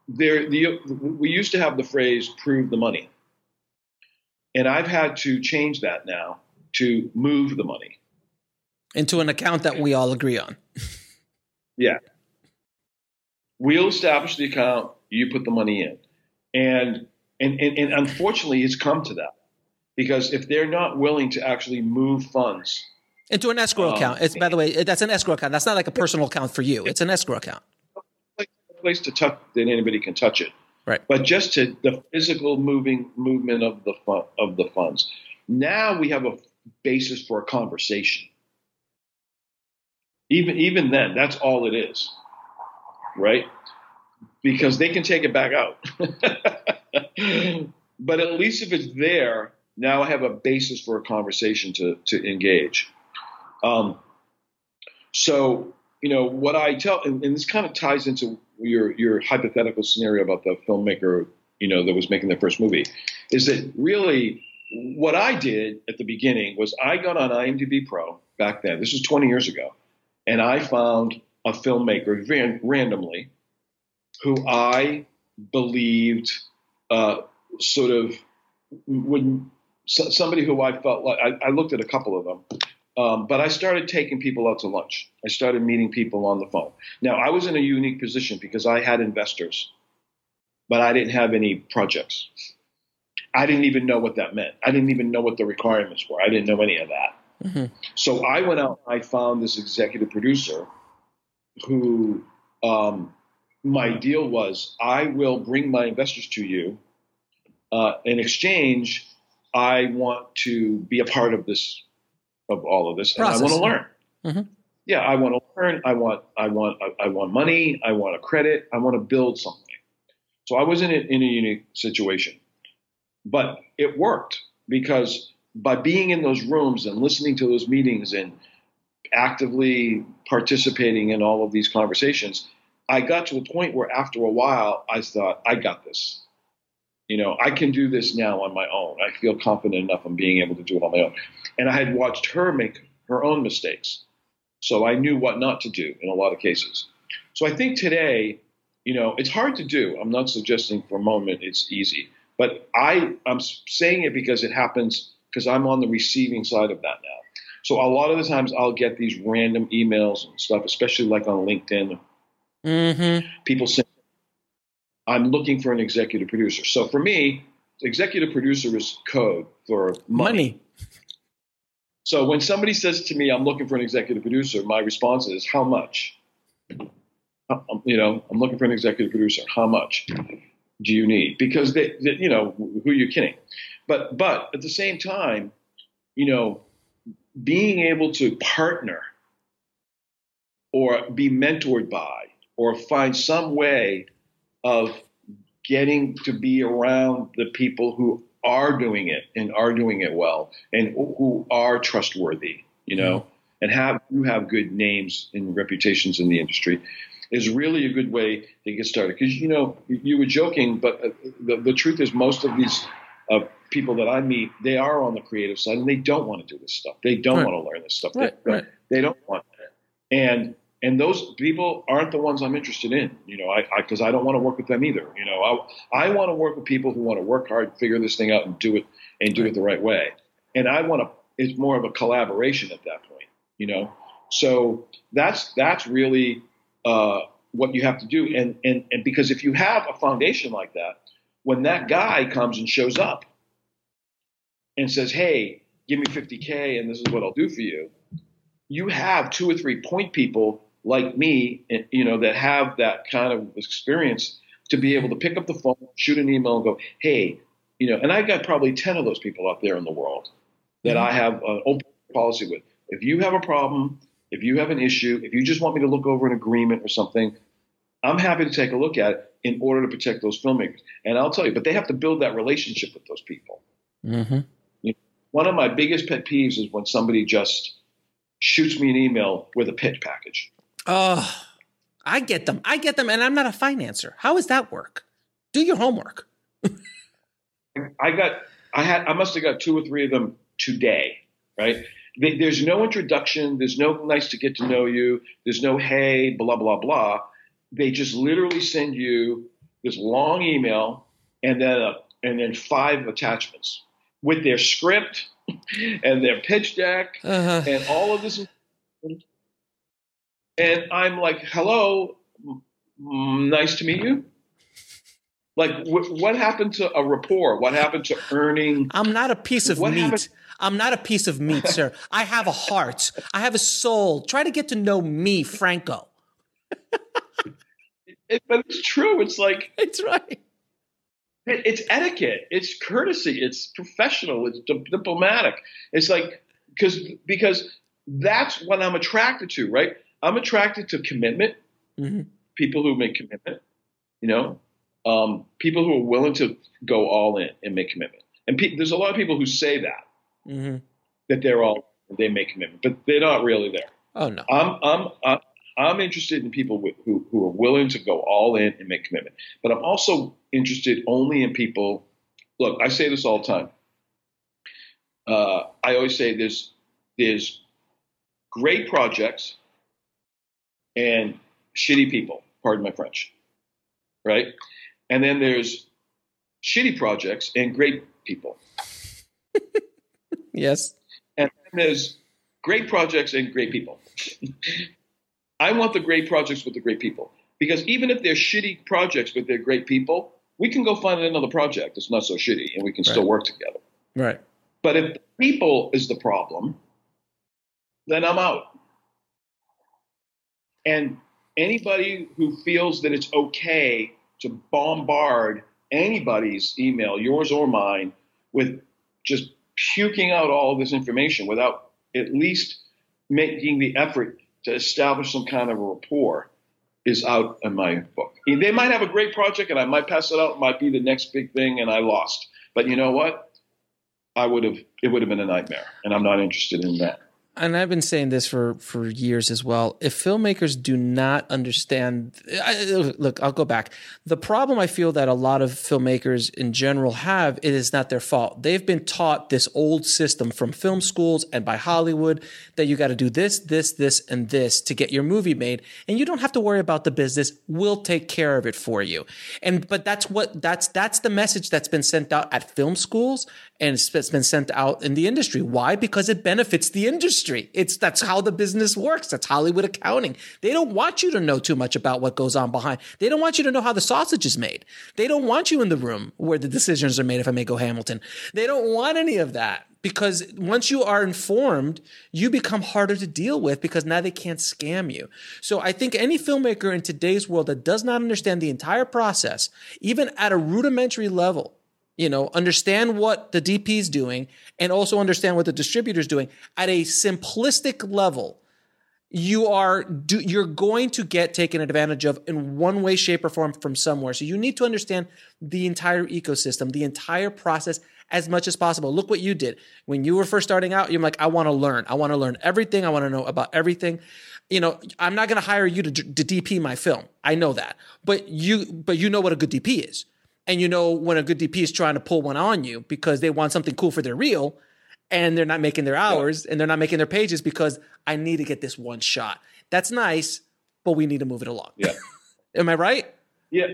there, the, we used to have the phrase "prove the money," and I've had to change that now to move the money into an account that we all agree on. yeah, we'll establish the account. You put the money in, and and and, and unfortunately, it's come to that because if they're not willing to actually move funds into an escrow um, account, it's by the way, that's an escrow account. That's not like a personal account for you. It's an escrow account place to touch that anybody can touch it. Right. But just to the physical moving movement of the fun, of the funds. Now we have a basis for a conversation. Even even then, that's all it is, right? Because they can take it back out. but at least if it's there, now I have a basis for a conversation to to engage. Um, so you know what I tell, and, and this kind of ties into your your hypothetical scenario about the filmmaker, you know, that was making their first movie, is that really what I did at the beginning was I got on IMDb Pro back then. This was 20 years ago, and I found a filmmaker ran, randomly who I believed uh, sort of would somebody who I felt like I, I looked at a couple of them um, but I started taking people out to lunch. I started meeting people on the phone. Now, I was in a unique position because I had investors, but I didn't have any projects. I didn't even know what that meant. I didn't even know what the requirements were. I didn't know any of that. Mm-hmm. So I went out and I found this executive producer who um, my deal was I will bring my investors to you. Uh, in exchange, I want to be a part of this of all of this, Process. and I want to learn. Mm-hmm. Yeah, I want to learn. I want, I want, I, want money. I want a credit. I want to build something. So I was in a, in a unique situation, but it worked because by being in those rooms and listening to those meetings and actively participating in all of these conversations, I got to a point where after a while, I thought, I got this. You know, I can do this now on my own. I feel confident enough in being able to do it on my own. And I had watched her make her own mistakes. So I knew what not to do in a lot of cases. So I think today, you know, it's hard to do. I'm not suggesting for a moment it's easy, but I, I'm saying it because it happens because I'm on the receiving side of that now. So a lot of the times I'll get these random emails and stuff, especially like on LinkedIn. Mm-hmm. People say, I'm looking for an executive producer. So for me, executive producer is code for money. money. So when somebody says to me, "I'm looking for an executive producer," my response is, "How much?" Um, you know, I'm looking for an executive producer. How much do you need? Because they, they, you know, who are you kidding? But but at the same time, you know, being able to partner or be mentored by or find some way of getting to be around the people who are doing it and are doing it well and who are trustworthy, you know, mm-hmm. and have who have good names and reputations in the industry is really a good way to get started. Because you know, you were joking, but uh, the, the truth is, most of these uh, people that I meet, they are on the creative side and they don't want to do this stuff. They don't right. want to learn this stuff. Right. They, right. they don't want it. And and those people aren't the ones I'm interested in. You know, I because I, I, don't want to work with them either. You know, I I want to work with people who want to work hard, figure this thing out, and do it and do it the right way. And I want to. It's more of a collaboration at that point. You know, so that's that's really uh, what you have to do. And and and because if you have a foundation like that, when that guy comes and shows up and says, "Hey, give me 50k, and this is what I'll do for you," you have two or three point people like me, you know, that have that kind of experience to be able to pick up the phone, shoot an email, and go, hey, you know, and I've got probably 10 of those people out there in the world that I have an open policy with. If you have a problem, if you have an issue, if you just want me to look over an agreement or something, I'm happy to take a look at it in order to protect those filmmakers. And I'll tell you, but they have to build that relationship with those people. Mm-hmm. One of my biggest pet peeves is when somebody just shoots me an email with a pitch package. Oh, I get them. I get them, and I'm not a financer. How does that work? Do your homework. I got, I had, I must have got two or three of them today, right? They, there's no introduction. There's no nice to get to know you. There's no hey, blah blah blah. They just literally send you this long email and then a, and then five attachments with their script and their pitch deck Uh-huh. and all of this. And I'm like, hello, nice to meet you. Like, wh- what happened to a rapport? What happened to earning? I'm not a piece of What meat. happened- I'm not a piece of meat, sir. I have a heart. I have a soul. Try to get to know me, Franco. It, but it's true. It's like It's right. It- it's etiquette. It's courtesy. It's professional. It's di- diplomatic. It's like because because that's what I'm attracted to, right? I'm attracted to commitment. Mhm. People who make commitment. You know, um, people who are willing to go all in and make commitment. And pe- there's a lot of people who say that hmm that they're all they make commitment, but they're not really there. Oh no. I'm I'm I'm, I'm interested in people who who are willing to go all in and make commitment. But I'm also interested only in people. Look, I say this all the time. Uh, I always say there's there's great projects and shitty people. Pardon my French, right? And then there's shitty projects and great people. Yes. and then there's great projects and great people. I want the great projects with the great people because even if they're shitty projects but they're great people, we can go find another project that's not so shitty and we can still work together. Right. But if the people is the problem, then I'm out. And anybody who feels that it's okay to bombard anybody's email, yours or mine, with just puking out all this information without at least making the effort to establish some kind of a rapport is out in my book. They might have a great project and I might pass it out, it might be the next big thing and I lost. But you know what? I would have it would have been a nightmare and I'm not interested in that. And I've been saying this for for years as well. If filmmakers do not understand, I, look, I'll go back. The problem I feel that a lot of filmmakers in general have, it is not their fault. They've been taught this old system from film schools and by Hollywood that you got to do this, this, this, and this to get your movie made, and you don't have to worry about the business. We'll take care of it for you. And but that's what that's that's the message that's been sent out at film schools and it's it's been sent out in the industry. Why? Because it benefits the industry. It's that's how the business works. That's Hollywood accounting. They don't want you to know too much about what goes on behind. They don't want you to know how the sausage is made. They don't want you in the room where the decisions are made. If I may go Hamilton, they don't want any of that because once you are informed, you become harder to deal with because now they can't scam you. So I think any filmmaker in today's world that does not understand the entire process, even at a rudimentary level, you know, understand what the DP is doing and also understand what the distributor is doing. At a simplistic level, you are do, you're going to get taken advantage of in one way shape or form from somewhere. So you need to understand the entire ecosystem the entire process as much as possible. Look what you did. When you were first starting out you're like i want to learn. I want to learn everything. I want to know about everything. You know i'm not going to hire you to, to dp my film. I know that. But you but you know what a good dp is and you know when a good dp is trying to pull one on you because they want something cool for their reel and they're not making their hours and they're not making their pages because I need to get this one shot. That's nice, but we need to move it along. Yeah. Am I right? Yeah,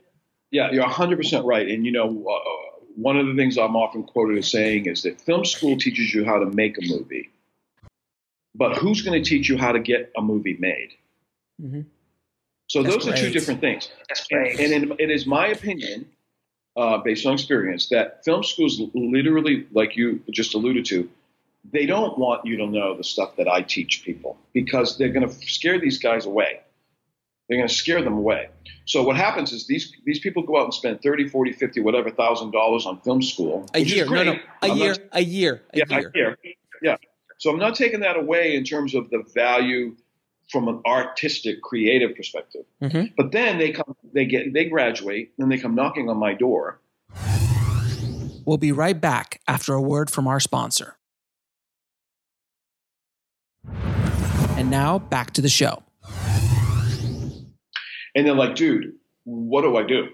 yeah, you're 100% right. And you know, uh, one of the things I'm often quoted as saying is that film school teaches you how to make a movie, but who's going to teach you how to get a movie made? Mhm. So That's those are two different things. That's And, and in, it is my opinion, uh, based on experience, that film schools literally, like you just alluded to, they don't want you to know the stuff that I teach people because they're going to scare these guys away. They're going to scare them away. So what happens is these these people go out and spend 30, 40, 50, whatever thousand dollars on film school. A year, no, no, a I'm year, not- a year, a yeah, year. a year. Yeah. So I'm not taking that away in terms of the value from an artistic, creative perspective. Mhm. But then they come, they get, they graduate, and they come knocking on my door. We'll be right back after a word from our sponsor. And now back to the show. And they're like, dude, what do I do?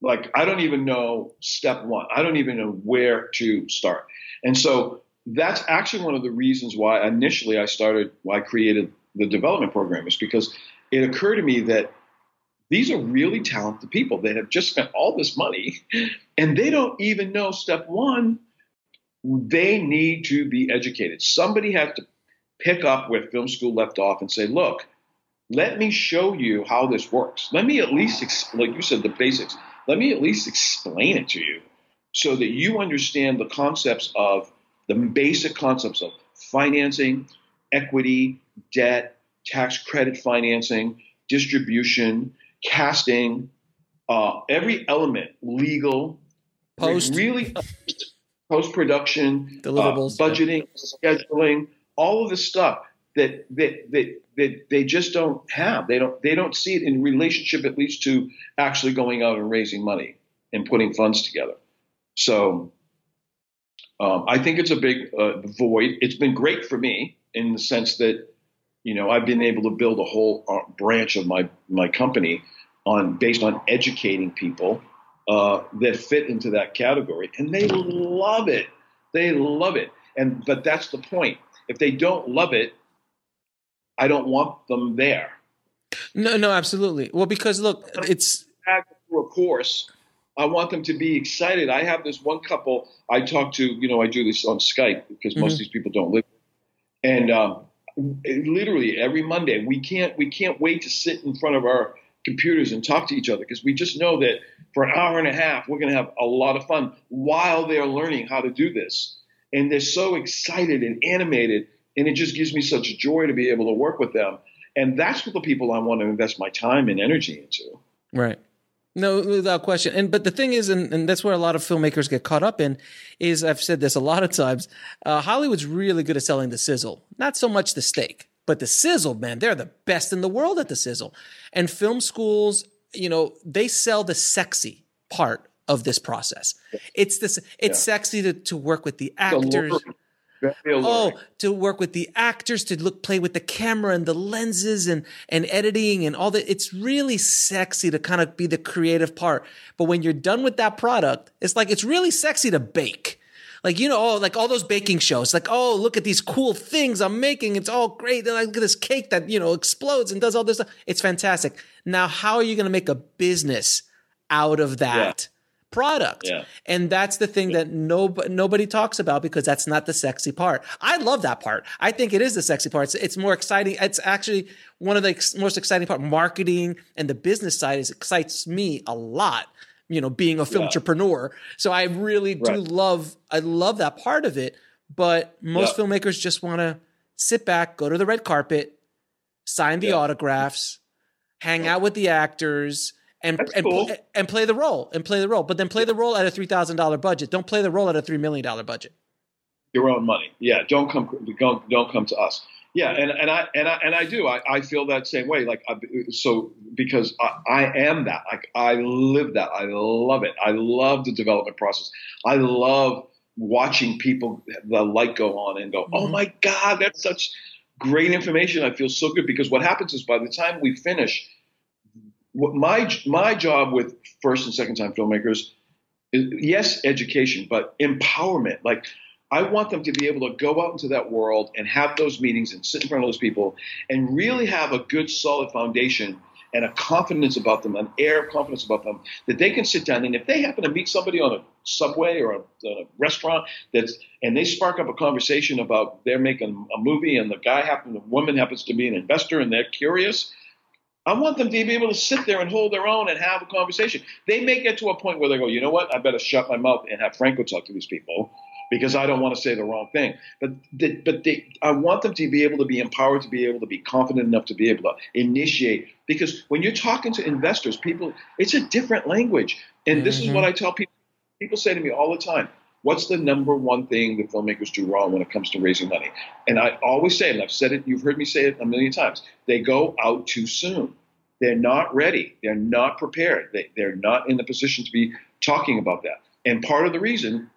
Like, I don't even know step one. I don't even know where to start. And so that's actually one of the reasons why initially I started, why I created the development program is because it occurred to me that these are really talented people that have just spent all this money and they don't even know step one. They need to be educated. Somebody has to pick up where film school left off and say, look, let me show you how this works. Let me at least, like you said, the basics. Let me at least explain it to you so that you understand the concepts of the basic concepts of financing, equity, debt, tax credit financing, distribution, casting, uh, every element, legal, Post. really post production, Deliverables. budgeting, scheduling, all of this stuff that that that that they just don't have. They don't they don't see it in relationship at least to actually going out and raising money and putting funds together. So um, I think it's a big uh, void. It's been great for me in the sense that you know I've been able to build a whole uh, branch of my my company on based on educating people uh, that fit into that category, and they love it. They love it, and but that's the point. If they don't love it, I don't want them there. No, no, absolutely. Well, because look, it's through a course, I want them to be excited. I have this one couple I talk to. You know, I do this on Skype because most of these people don't live, and um, literally every Monday. We can't we can't wait to sit in front of our computers and talk to each other because we just know that for an hour and a half we're going to have a lot of fun while they're learning how to do this. And they're so excited and animated and it just gives me such joy to be able to work with them. And that's what the people i want to invest my time and energy into. Right. No, without question. And but the thing is, and, and that's where a lot of filmmakers get caught up in, is I've said this a lot of times. Uh, Hollywood's really good at selling the sizzle, not so much the steak, but the sizzle. Man, they're the best in the world at the sizzle. And film schools, you know, they sell the sexy part of this process. It's this. It's sexy to to work with the actors. Alluring. Oh, to work with the actors, to look play with the camera and the lenses and and editing and all that. It's really sexy to kind of be the creative part. But when you're done with that product, it's like it's really sexy to bake. Like you know, oh, like all those baking shows. Like, oh, look at these cool things I'm making. It's all great. Like look at this cake that you know explodes and does all this stuff. It's fantastic. Now, how are you going to make a business out of that product? Yeah. And that's the thing that no, nobody talks about because that's not the sexy part. I love that part. I think it is the sexy part. It's, it's more exciting. It's actually one of the ex- most exciting part. Marketing and the business side is excites me a lot. You know, being a film Yeah. entrepreneur. So I really do Right. love. I love that part of it. But most Yeah. filmmakers just want to sit back, go to the red carpet, sign the Yeah. autographs, hang out with the actors, and and, cool. pl- and play the role and play the role. But then play the role at a three thousand dollar budget. Don't play the role at a three million dollar budget. your own money. Yeah, don't come don't don't come to us. Yeah, and, and I and I and I do. I, I feel that same way. Like I, so because I, I am that. Like I live that. I love it. I love the development process. I love watching people the light go on and go, oh Mhm. my god, that's such great information. I feel so good because what happens is by the time we finish, my my job with first and second time filmmakers is yes, education, but empowerment. Like I want them to be able to go out into that world and have those meetings and sit in front of those people and really have a good, solid foundation and a confidence about them, an air of confidence about them that they can sit down and if they happen to meet somebody on a subway or a, a restaurant that's and they spark up a conversation about they're making a movie and the guy happen the woman happens to be an investor and they're curious. I want them to be able to sit there and hold their own and have a conversation. They may get to a point where they go, you know what? I better shut my mouth and have Franco talk to these people because I don't want to say the wrong thing. But they, but they, I want them to be able to be empowered to be able to be confident enough to be able to initiate. Because when you're talking to investors, people, it's a different language. And this mm-hmm. is what I tell people. People say to me all the time, "What's the number one thing that filmmakers do wrong when it comes to raising money?" And I always say, and I've said it, you've heard me say it a million times. They go out too soon. They're not ready. They're not prepared. They, they're not in the position to be talking about that. And part of the reason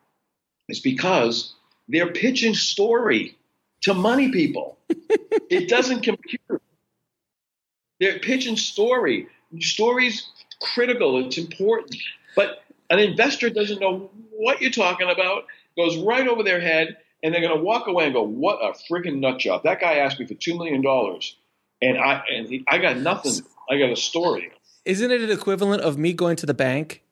is because they're pitching story to money people. it doesn't compute. They're pitching story. Story's critical. It's important. But an investor doesn't know what you're talking about, goes right over their head, and they're going to walk away and go, "What a freaking nut job! That guy asked me for two million dollars, and I and he, I got nothing. I got a story." Isn't it an equivalent of me going to the bank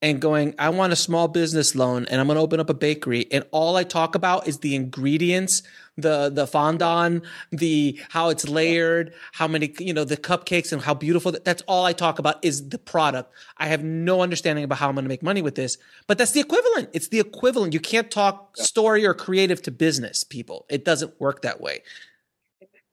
and going, I want a small business loan and I'm going to open up a bakery. And all I talk about is the ingredients, the, the fondant, the, how it's layered, how many, you know, the cupcakes and how beautiful. That's all I talk about is the product. I have no understanding about how I'm going to make money with this, but that's the equivalent. It's the equivalent. You can't talk story or creative to business people. It doesn't work that way.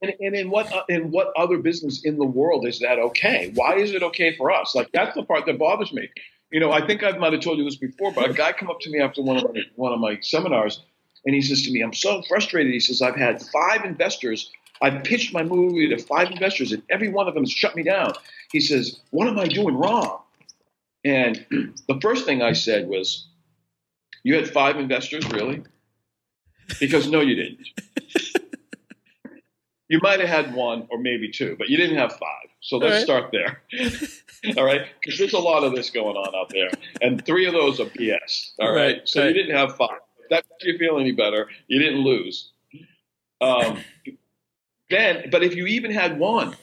And, and, in what uh, in what other business in the world is that okay? Why is it okay for us? Like that's the part that bothers me you know, I think I might have told you this before, but a guy come up to me after one of my, one of my seminars, and he says to me, "I'm so frustrated." He says, "I've had five investors. I've pitched my movie to five investors, and every one of them has shut me down." He says, "What am I doing wrong?" And the first thing I said was, "You had five investors, really?" Because no, you didn't. you might have had one or maybe two, but you didn't have five. So let's right. start there. all right, because there's a lot of this going on out there, and three of those are BS. All right, right. so right. you didn't have five. If that makes you feel any better, you didn't lose. Um, then, but if you even had one,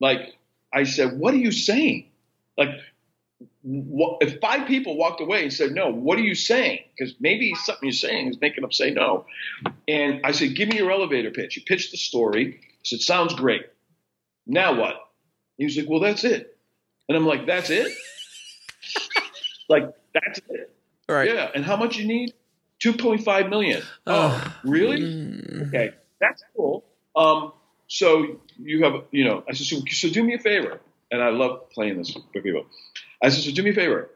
like I said, what are you saying? Like, if five people walked away and said no, what are you saying? Because maybe something you're saying is making them say no. And I said, give me your elevator pitch. You pitched the story. I said, sounds great. Now what? He was like, well, that's it. And I'm like, that's it? like, that's it. Right. Yeah. And how much you need? 2.5 million. Oh, oh really? Mm. Okay. That's cool. Um, so you have, you know, I said, so, so do me a favor. And I love playing this for people. I said, so do me a favor.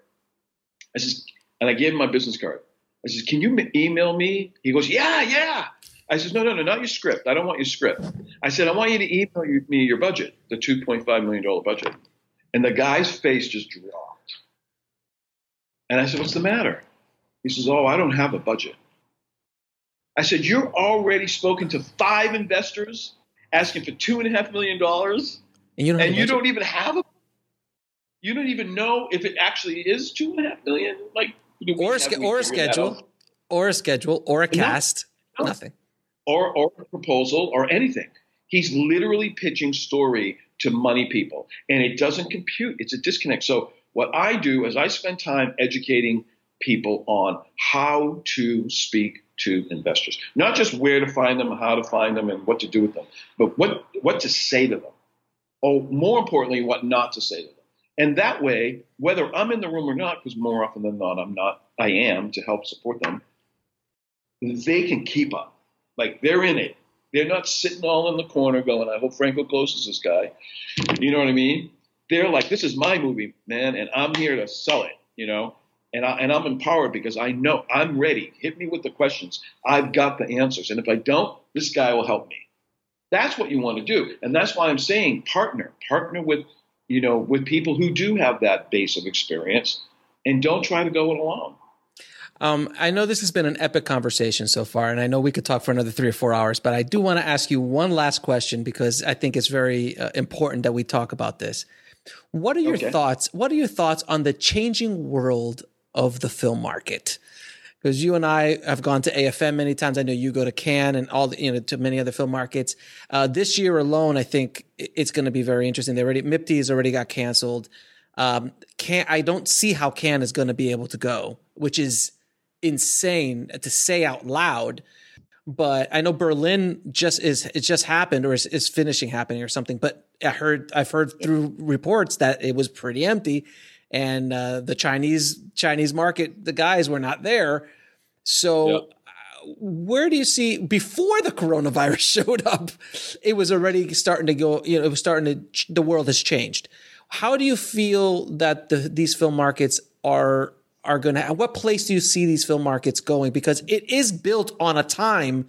I said, and I gave him my business card. I said, can you email me? He goes, yeah, yeah. I said, no, no, no, not your script. I don't want your script. I said, I want you to email me your budget, the $2.5 million budget. And the guy's face just dropped. And I said, What's the matter? He says, Oh, I don't have a budget. I said, You're already spoken to five investors asking for two and a half million dollars. And you don't, and you don't even have a you don't even know if it actually is two and a half million. Like or a, or a schedule, or a schedule, or a cast. No, no. Nothing. Or or a proposal or anything. He's literally pitching story to money people, and it doesn't compute. It's a disconnect. So what I do is I spend time educating people on how to speak to investors, not just where to find them, how to find them, and what to do with them, but what what to say to them. Oh, more importantly, what not to say to them. And that way, whether I'm in the room or not, because more often than not, I'm not, I am to help support them, they can keep up. Like they're in it. They're not sitting all in the corner going, I hope Franco closes this guy. You know what I mean? They're like, this is my movie, man, and I'm here to sell it, you know? And, I, and I'm empowered because I know I'm ready. Hit me with the questions. I've got the answers. And if I don't, this guy will help me. That's what you want to do. And that's why I'm saying partner. Partner with, you know, with people who do have that base of experience and don't try to go it alone. Um, I know this has been an epic conversation so far, and I know we could talk for another three or four hours, but I do want to ask you one last question because I think it's very uh, important that we talk about this. What are your okay. thoughts? What are your thoughts on the changing world of the film market? Because you and I have gone to AFM many times. I know you go to Cannes and all the, you know to many other film markets. Uh, this year alone, I think it's going to be very interesting. They already MIPTV has already got canceled. Um, can I don't see how Cannes is going to be able to go, which is insane to say out loud. But I know Berlin just is it just happened or is, is finishing happening or something. But I heard I've heard through reports that it was pretty empty, and uh, the Chinese Chinese market the guys were not there. So where do you see before the coronavirus showed up? It was already starting to go. You know, it was starting to. The world has changed. How do you feel that the, these film markets are are going to? What place do you see these film markets going? Because it is built on a time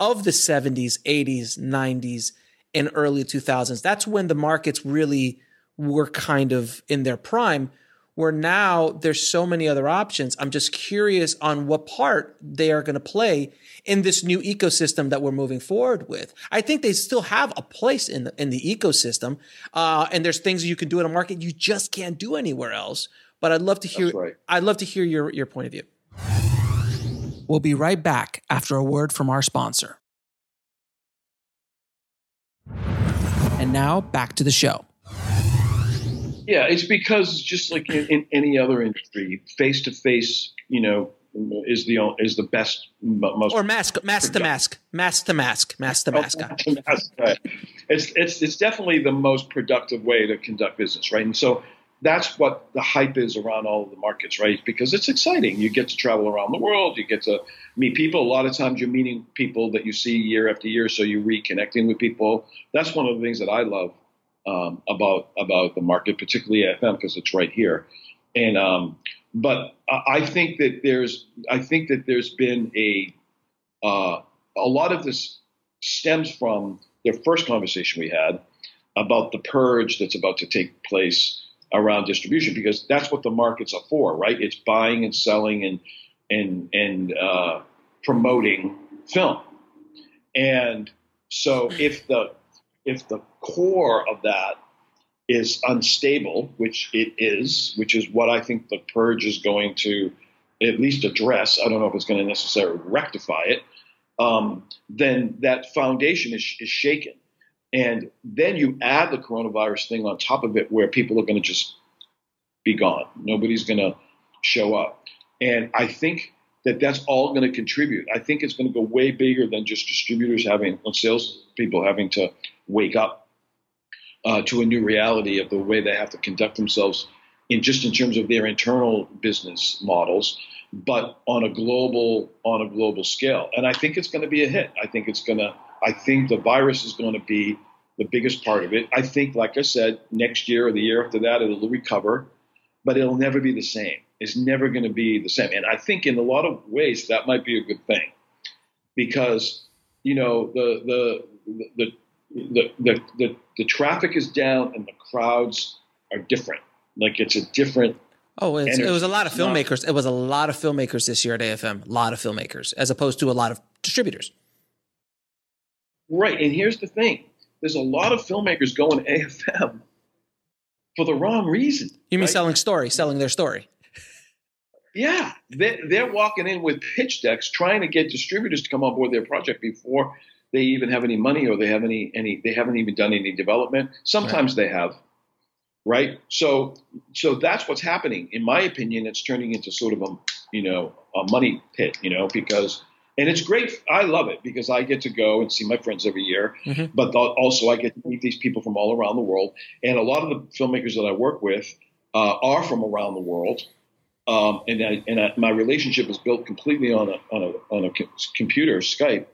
of the 70s, 80s, 90s, and early 2000s. That's when the markets really were kind of in their prime where now there's so many other options. I'm just curious on what part they are going to play in this new ecosystem that we're moving forward with. I think they still have a place in the, in the ecosystem. Uh, and there's things you can do in a market you just can't do anywhere else. But I'd love to hear, right. I'd love to hear your, your point of view. We'll be right back after a word from our sponsor. And now back to the show. Yeah, it's because just like in, in any other industry, face to face, you know, is the is the best most or mask mask to mask mask to oh, mask mask to mask. right. It's it's it's definitely the most productive way to conduct business, right? And so that's what the hype is around all of the markets, right? Because it's exciting. You get to travel around the world. You get to meet people. A lot of times you're meeting people that you see year after year, so you're reconnecting with people. That's one of the things that I love um, about about the market, particularly AFM because it's right here. And um, but I think that there's I think that there's been a uh, a lot of this stems from the first conversation we had about the purge that's about to take place around distribution because that's what the markets are for, right? It's buying and selling and and and uh, promoting film. And so if the if the core of that is unstable, which it is, which is what I think the purge is going to at least address. I don't know if it's going to necessarily rectify it. Um, then that foundation is, is shaken. And then you add the coronavirus thing on top of it where people are going to just be gone. Nobody's going to show up. And I think that that's all going to contribute. I think it's going to go way bigger than just distributors having, sales people having to wake up uh, to a new reality of the way they have to conduct themselves in just in terms of their internal business models, but on a global on a global scale. And I think it's going to be a hit. I think it's going to. I think the virus is going to be the biggest part of it. I think, like I said, next year or the year after that, it'll recover, but it'll never be the same. It's never going to be the same. And I think in a lot of ways that might be a good thing because you know the the the the, the, the, the traffic is down and the crowds are different. Like it's a different. Oh, it was a lot of filmmakers. It was a lot of filmmakers this year at AFM. A lot of filmmakers, as opposed to a lot of distributors. Right, and here's the thing: there's a lot of filmmakers going to AFM for the wrong reason. You mean right? selling story, selling their story? Yeah, they're, they're walking in with pitch decks, trying to get distributors to come on board their project before they even have any money or they have any any they haven't even done any development. Sometimes right. they have, right? So so that's what's happening. In my opinion, it's turning into sort of a you know a money pit, you know, because and it's great. I love it because I get to go and see my friends every year, mm-hmm. but also I get to meet these people from all around the world. And a lot of the filmmakers that I work with uh, are from around the world. Um, and I, and I, my relationship is built completely on a on a on a computer Skype.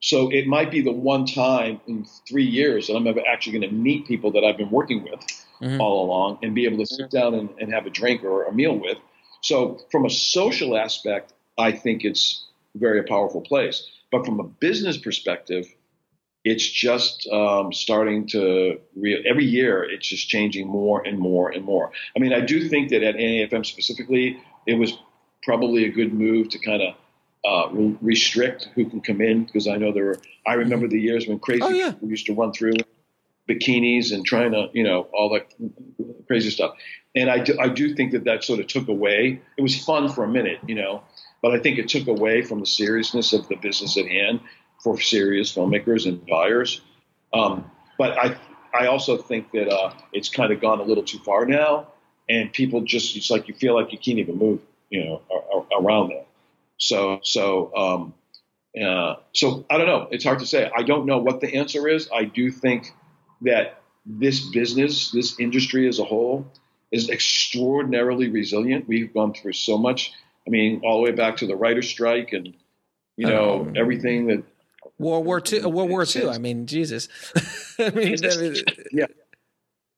So it might be the one time in three years that I'm ever actually going to meet people that I've been working with mm-hmm. all along and be able to sit down and, and have a drink or a meal with. So from a social aspect, I think it's very a powerful place. But from a business perspective, it's just um, starting to re- every year it's just changing more and more and more. I mean, I do think that at AFM specifically, it was probably a good move to kind of uh, restrict who can come in because I know there were. I remember the years when crazy oh, yeah. people used to run through bikinis and trying to, you know, all that crazy stuff. And I do, I do think that that sort of took away. It was fun for a minute, you know, but I think it took away from the seriousness of the business at hand for serious filmmakers and buyers. Um, but I I also think that uh, it's kind of gone a little too far now, and people just it's like you feel like you can't even move, you know, around that. So, so, um, uh, so I don't know. It's hard to say. I don't know what the answer is. I do think that this business, this industry as a whole, is extraordinarily resilient. We've gone through so much. I mean, all the way back to the writer's strike and You know, um, everything that World War Two, World War Two. I mean, Jesus. I mean, yeah,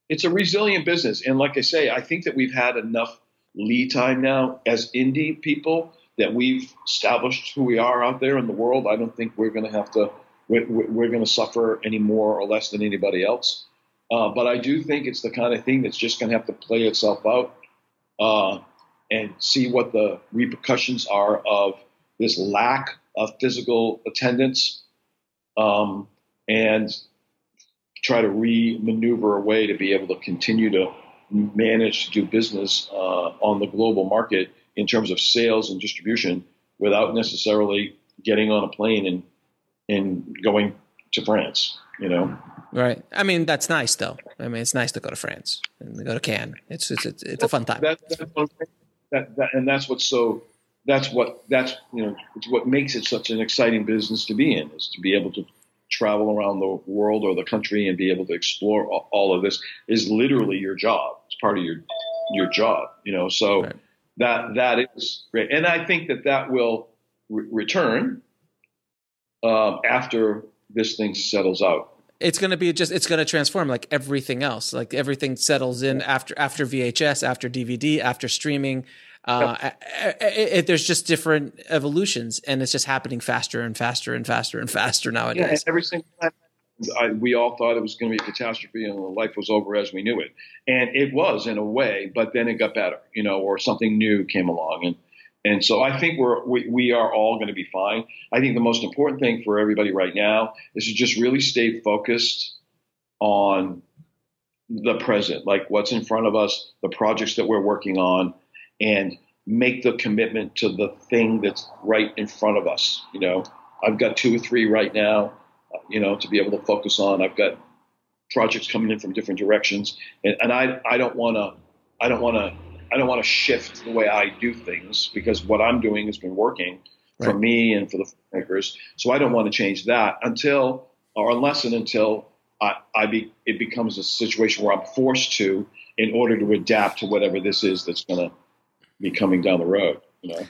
it's a resilient business, and like I say, I think that we've had enough lead time now as indie people that we've established who we are out there in the world. I don't think we're going to have to. We're, we're going to suffer any more or less than anybody else. Uh, but I do think it's the kind of thing that's just going to have to play itself out uh, and see what the repercussions are of this lack of physical attendance um, and try to re-maneuver a way to be able to continue to manage to do business uh, on the global market in terms of sales and distribution without necessarily getting on a plane and and going to France. You know. Right. I mean, that's nice though. I mean, it's nice to go to France and go to Cannes. It's it's it's, it's a fun time. That, that, that, and that's what's so. That's what that's you know it's what makes it such an exciting business to be in is to be able to travel around the world or the country and be able to explore all of this is literally your job. It's part of your your job, you know. So right. That that is great, and I think that that will re- return um, after this thing settles out. It's going to be just it's going to transform like everything else. Like everything settles in after after VHS, after DVD, after streaming. Uh, yep. it, it, there's just different evolutions, and it's just happening faster and faster and faster and faster nowadays. Yeah, every single time I, we all thought it was going to be a catastrophe and life was over as we knew it, and it was in a way. But then it got better, you know, or something new came along, and and so I think we're we, we are all going to be fine. I think the most important thing for everybody right now is to just really stay focused on the present, like what's in front of us, the projects that we're working on, and make the commitment to the thing that's right in front of us. You know, I've got two or three right now, you know, to be able to focus on. I've got projects coming in from different directions, and, and I I don't want to I don't want to I don't want to shift the way I do things because what I'm doing has been working right. for me and for the makers. So I don't want to change that until or unless and until I, I be, it becomes a situation where I'm forced to in order to adapt to whatever this is that's going to be coming down the road. You know.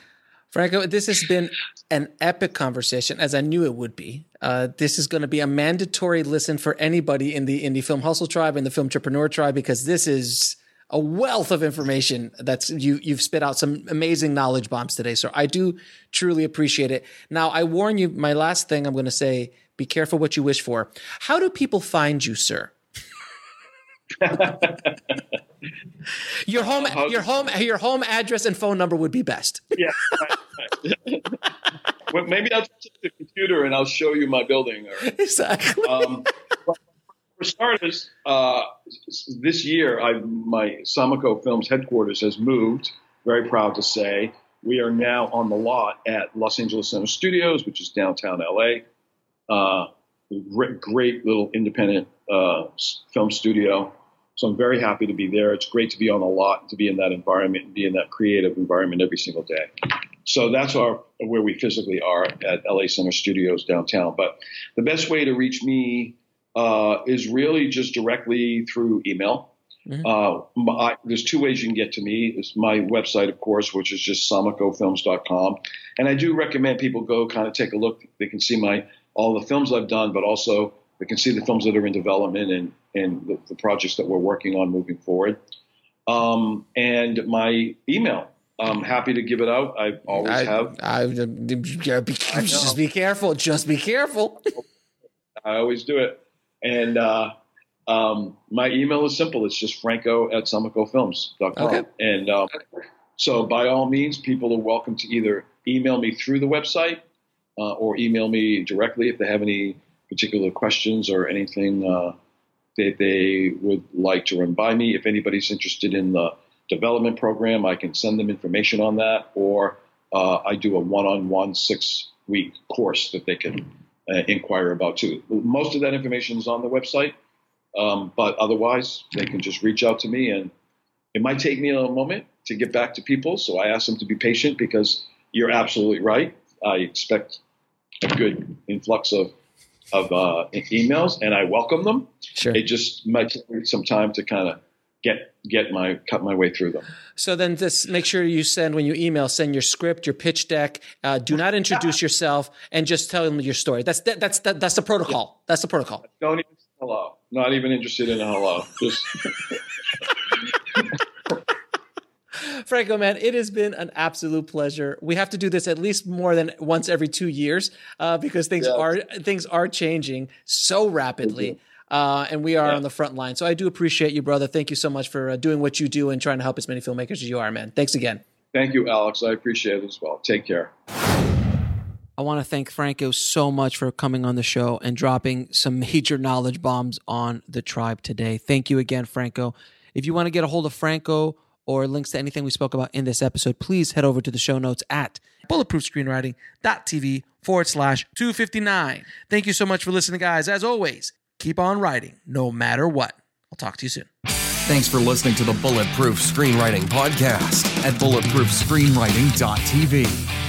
Franco, this has been an epic conversation, as I knew it would be. Uh, this is going to be a mandatory listen for anybody in the indie film hustle tribe and the film entrepreneur tribe because this is a wealth of information that's you you've spit out some amazing knowledge bombs today. So I do truly appreciate it. Now I warn you, my last thing I'm going to say: be careful what you wish for. How do people find you, sir? your home, your home, your home address and phone number would be best. yeah. well, maybe I'll take the computer and I'll show you my building. Or, exactly. Um, for starters, uh, this year, I, my Samaco Films headquarters has moved. Very proud to say we are now on the lot at Los Angeles Center Studios, which is downtown LA. Uh, great, great little independent uh, film studio. So I'm very happy to be there. It's great to be on the lot, to be in that environment, and be in that creative environment every single day. So that's our where we physically are at LA Center Studios downtown. But the best way to reach me uh, is really just directly through email. Mm-hmm. Uh, my, there's two ways you can get to me. It's my website, of course, which is just samacofilms.com. And I do recommend people go kind of take a look. They can see my all the films I've done, but also they can see the films that are in development and, and the, the projects that we're working on moving forward. Um, and my email, I'm happy to give it out. I always I, have. I, I, be, just be careful. Just be careful. I always do it. And uh, um, my email is simple. It's just franco at samacofilms.com. Okay. And um, so by all means, people are welcome to either email me through the website uh, or email me directly if they have any particular questions or anything uh, that they would like to run by me. If anybody's interested in the development program, I can send them information on that, or uh, I do a one-on-one six-week course that they can uh, inquire about too. Most of that information is on the website, um, but otherwise they can just reach out to me, and it might take me a moment to get back to people. So I ask them to be patient because you're absolutely right. I expect a good influx of of uh, emails, and I welcome them. Sure. It just might take some time to kind of get get my cut my way through them. So then, just make sure you send when you email, send your script, your pitch deck. Uh, do not introduce yourself, and just tell them your story. That's that, that's that, that's the protocol. That's the protocol. Don't even hello. Not even interested in a hello. Just Franco, man, it has been an absolute pleasure. We have to do this at least more than once every two years uh, because things Yeah. are things are changing so rapidly. Uh, and we are Yeah. on the front line. So I do appreciate you, brother. Thank you so much for uh, doing what you do and trying to help as many filmmakers as you are, man. Thanks again. thank you, Alex. I appreciate it as well. Take care. I want to thank Franco so much for coming on the show and dropping some major knowledge bombs on the tribe today. Thank you again, Franco. If you want to get a hold of Franco or links to anything we spoke about in this episode, please head over to the show notes at bulletproofscreenwriting.tv forward slash 259. Thank you so much for listening, guys. As always, keep on writing no matter what. I'll talk to you soon. Thanks for listening to the Bulletproof Screenwriting Podcast at bulletproofscreenwriting.tv.